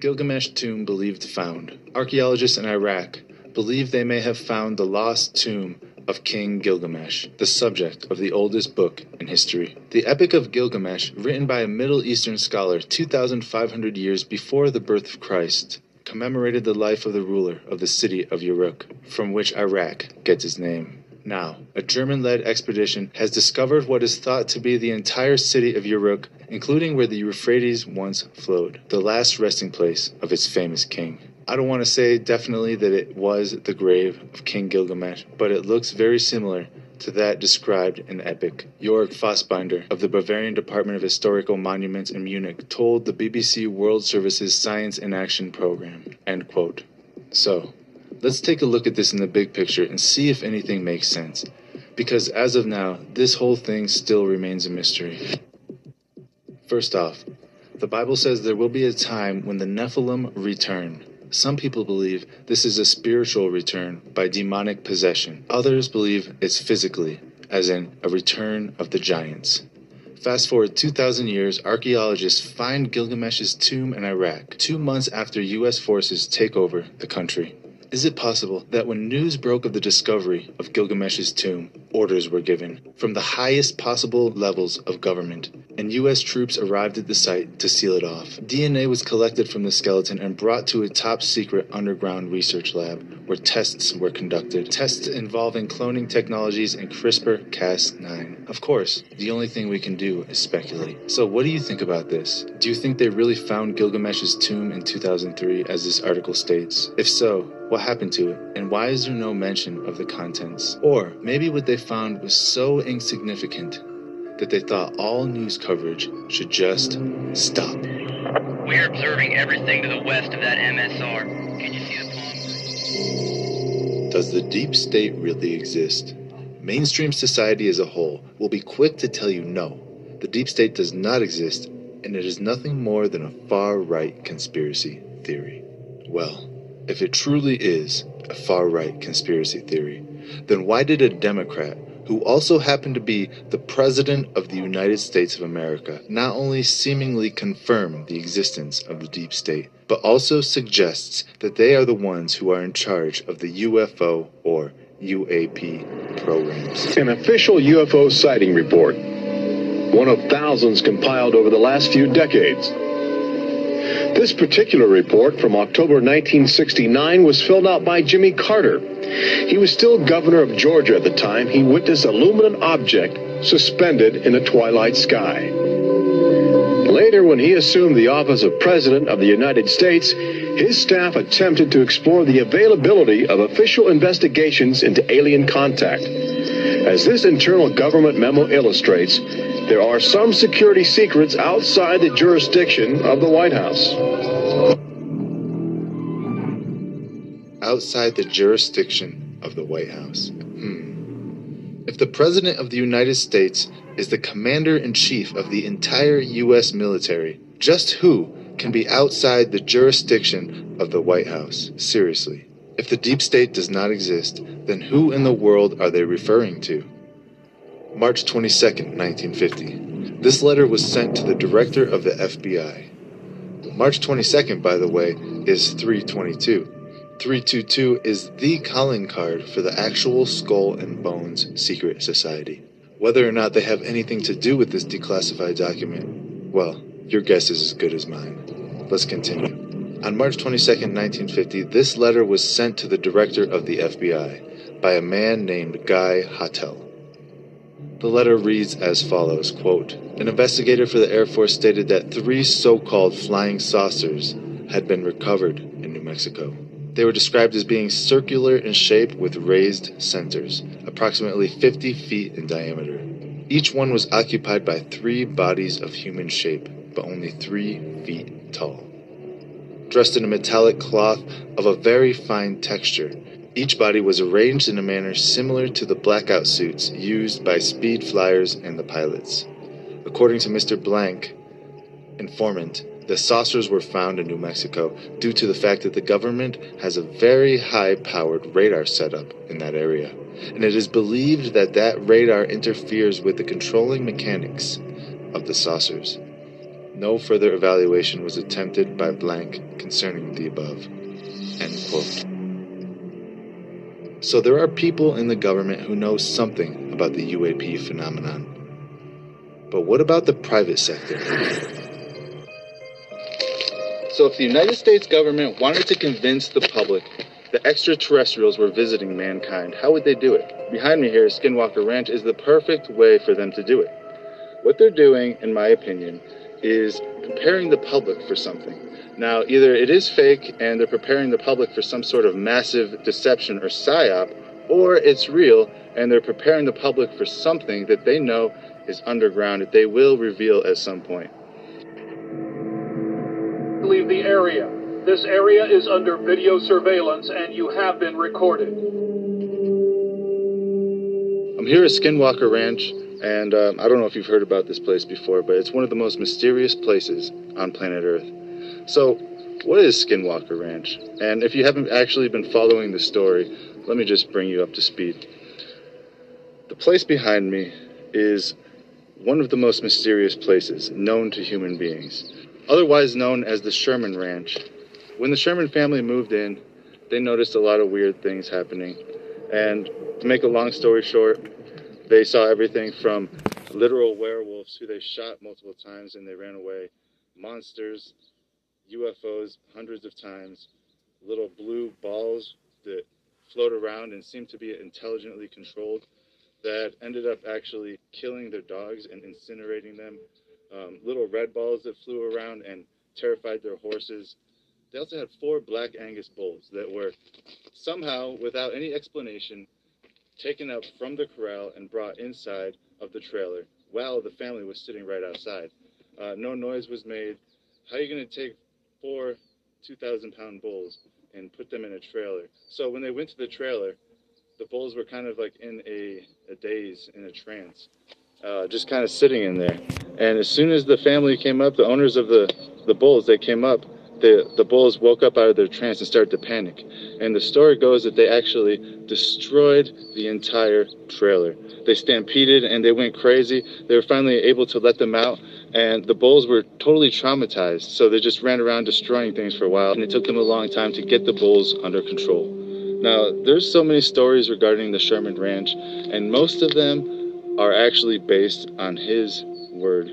Gilgamesh tomb believed found. Archaeologists in Iraq believe they may have found the lost tomb of King Gilgamesh, the subject of the oldest book in history. The Epic of Gilgamesh, written by a Middle Eastern scholar 2,500 years before the birth of Christ, commemorated the life of the ruler of the city of Uruk, from which Iraq gets its name. Now, a German led expedition has discovered what is thought to be the entire city of Uruk, including where the Euphrates once flowed, the last resting place of its famous king. I don't want to say definitely that it was the grave of King Gilgamesh, but it looks very similar to that described in the epic. Jörg Fassbinder of the Bavarian Department of Historical Monuments in Munich told the BBC World Service's Science in Action program. End quote. So, let's take a look at this in the big picture and see if anything makes sense. Because as of now, this whole thing still remains a mystery. First off, the Bible says there will be a time when the Nephilim return. Some people believe this is a spiritual return by demonic possession. Others believe it's physically, as in a return of the giants. Fast forward 2,000 years, archaeologists find Gilgamesh's tomb in Iraq, two months after U.S. forces take over the country. Is it possible that when news broke of the discovery of Gilgamesh's tomb, orders were given from the highest possible levels of government, and U.S. troops arrived at the site to seal it off? DNA was collected from the skeleton and brought to a top secret underground research lab where tests were conducted. Tests involving cloning technologies and CRISPR Cas9. Of course, the only thing we can do is speculate. So, what do you think about this? Do you think they really found Gilgamesh's tomb in 2003, as this article states? If so, what happened to it, and why is there no mention of the contents? Or maybe what they found was so insignificant that they thought all news coverage should just stop. We're observing everything to the west of that MSR. Can you see the palm? Does the deep state really exist? Mainstream society as a whole will be quick to tell you no, the deep state does not exist, and it is nothing more than a far right conspiracy theory. Well, if it truly is a far right conspiracy theory, then why did a Democrat, who also happened to be the President of the United States of America, not only seemingly confirm the existence of the deep state, but also suggests that they are the ones who are in charge of the UFO or UAP programs? An official UFO sighting report, one of thousands compiled over the last few decades. This particular report from October 1969 was filled out by Jimmy Carter. He was still governor of Georgia at the time. He witnessed a luminant object suspended in the twilight sky. Later, when he assumed the office of President of the United States, his staff attempted to explore the availability of official investigations into alien contact. As this internal government memo illustrates, there are some security secrets outside the jurisdiction of the White House. Outside the jurisdiction of the White House. Hmm. If the President of the United States is the Commander in Chief of the entire U.S. military, just who can be outside the jurisdiction of the White House? Seriously. If the deep state does not exist, then who in the world are they referring to? March 22, 1950. This letter was sent to the director of the FBI. March 22nd, by the way, is 322. 322 is the calling card for the actual Skull and Bones Secret Society. Whether or not they have anything to do with this declassified document, well, your guess is as good as mine. Let's continue. On March 22, 1950, this letter was sent to the director of the FBI by a man named Guy Hottel. The letter reads as follows quote, An investigator for the Air Force stated that three so called flying saucers had been recovered in New Mexico. They were described as being circular in shape with raised centers, approximately 50 feet in diameter. Each one was occupied by three bodies of human shape, but only three feet tall. Dressed in a metallic cloth of a very fine texture, each body was arranged in a manner similar to the blackout suits used by speed flyers and the pilots. According to Mr. Blank, informant, the saucers were found in New Mexico due to the fact that the government has a very high powered radar setup in that area, and it is believed that that radar interferes with the controlling mechanics of the saucers. No further evaluation was attempted by Blank concerning the above. End quote. So there are people in the government who know something about the UAP phenomenon. But what about the private sector? So if the United States government wanted to convince the public that extraterrestrials were visiting mankind, how would they do it? Behind me here, Skinwalker Ranch is the perfect way for them to do it. What they're doing, in my opinion, is preparing the public for something. Now, either it is fake and they're preparing the public for some sort of massive deception or psyop, or it's real and they're preparing the public for something that they know is underground that they will reveal at some point. Leave the area. This area is under video surveillance and you have been recorded. I'm here at Skinwalker Ranch, and um, I don't know if you've heard about this place before, but it's one of the most mysterious places on planet Earth. So, what is Skinwalker Ranch? And if you haven't actually been following the story, let me just bring you up to speed. The place behind me is one of the most mysterious places known to human beings, otherwise known as the Sherman Ranch. When the Sherman family moved in, they noticed a lot of weird things happening. And to make a long story short, they saw everything from literal werewolves who they shot multiple times and they ran away, monsters, UFOs hundreds of times, little blue balls that float around and seem to be intelligently controlled that ended up actually killing their dogs and incinerating them, um, little red balls that flew around and terrified their horses. They also had four black Angus bulls that were somehow, without any explanation, taken up from the corral and brought inside of the trailer while the family was sitting right outside. Uh, no noise was made. How are you going to take four 2,000 pound bulls and put them in a trailer? So when they went to the trailer, the bulls were kind of like in a, a daze, in a trance, uh, just kind of sitting in there. And as soon as the family came up, the owners of the, the bulls, they came up, the, the bulls woke up out of their trance and started to panic. And the story goes that they actually destroyed the entire trailer. They stampeded and they went crazy. They were finally able to let them out, and the bulls were totally traumatized. So they just ran around destroying things for a while, and it took them a long time to get the bulls under control. Now, there's so many stories regarding the Sherman Ranch, and most of them are actually based on his word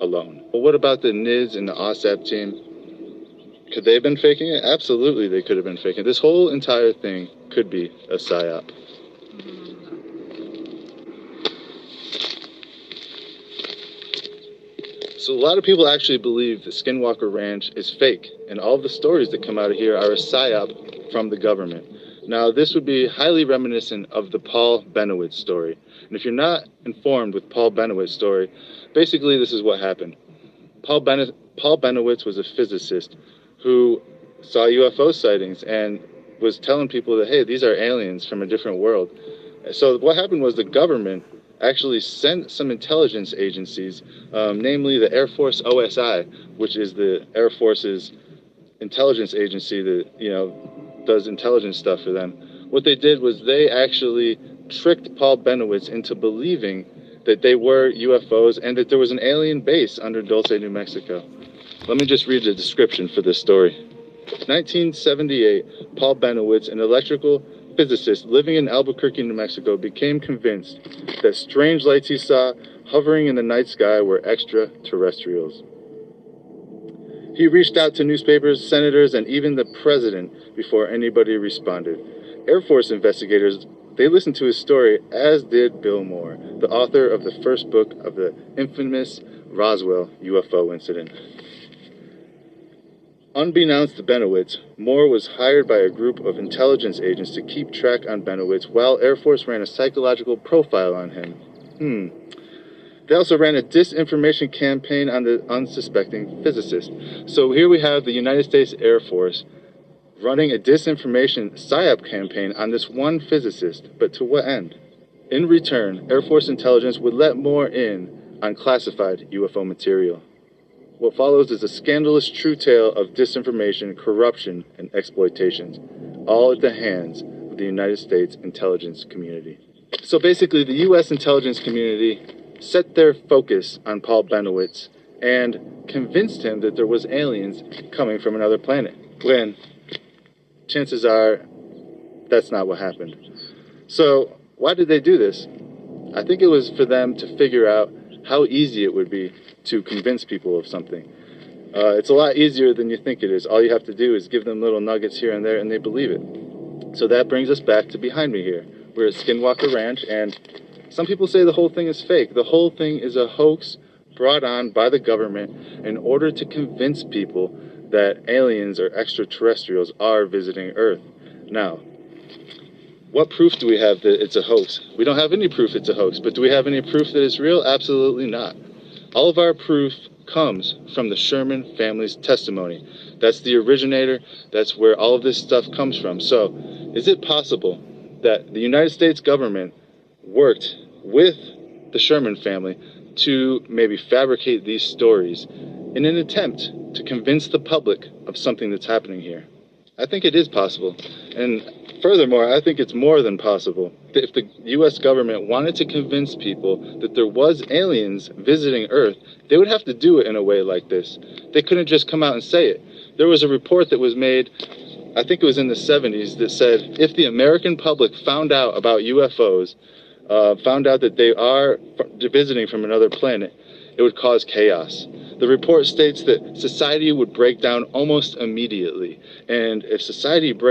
alone. But what about the NIDS and the OSAP team? Could they have been faking it? Absolutely, they could have been faking it. This whole entire thing could be a psyop. So a lot of people actually believe that Skinwalker Ranch is fake, and all the stories that come out of here are a psyop from the government. Now, this would be highly reminiscent of the Paul Bennewitz story. And if you're not informed with Paul Bennewitz's story, basically this is what happened. Paul, ben- Paul Bennewitz was a physicist who saw UFO sightings and was telling people that, hey, these are aliens from a different world. So what happened was the government actually sent some intelligence agencies, um, namely the Air Force OSI, which is the Air Force's intelligence agency that you know does intelligence stuff for them. What they did was they actually tricked Paul Bennewitz into believing that they were UFOs and that there was an alien base under Dulce, New Mexico. Let me just read the description for this story. 1978, Paul Bennewitz, an electrical physicist living in Albuquerque, New Mexico, became convinced that strange lights he saw hovering in the night sky were extraterrestrials. He reached out to newspapers, senators, and even the president before anybody responded. Air Force investigators, they listened to his story, as did Bill Moore, the author of the first book of the infamous Roswell UFO incident. Unbeknownst to Bennewitz, Moore was hired by a group of intelligence agents to keep track on Bennewitz while Air Force ran a psychological profile on him. Hmm. They also ran a disinformation campaign on the unsuspecting physicist. So here we have the United States Air Force running a disinformation PSYOP campaign on this one physicist, but to what end? In return, Air Force intelligence would let Moore in on classified UFO material. What follows is a scandalous true tale of disinformation, corruption, and exploitation, all at the hands of the United States intelligence community. So basically, the U.S. intelligence community set their focus on Paul Bennewitz and convinced him that there was aliens coming from another planet, when chances are that's not what happened. So, why did they do this? I think it was for them to figure out how easy it would be to convince people of something. Uh, it's a lot easier than you think it is. All you have to do is give them little nuggets here and there, and they believe it. So that brings us back to behind me here. We're at Skinwalker Ranch, and some people say the whole thing is fake. The whole thing is a hoax brought on by the government in order to convince people that aliens or extraterrestrials are visiting Earth. Now, what proof do we have that it's a hoax? We don't have any proof it's a hoax, but do we have any proof that it's real? Absolutely not. All of our proof comes from the Sherman family's testimony. That's the originator, that's where all of this stuff comes from. So, is it possible that the United States government worked with the Sherman family to maybe fabricate these stories in an attempt to convince the public of something that's happening here. I think it is possible. And furthermore, I think it's more than possible. If the US government wanted to convince people that there was aliens visiting Earth, they would have to do it in a way like this. They couldn't just come out and say it. There was a report that was made, I think it was in the 70s, that said if the American public found out about UFOs, uh, found out that they are visiting from another planet, it would cause chaos. The report states that society would break down almost immediately. And if society breaks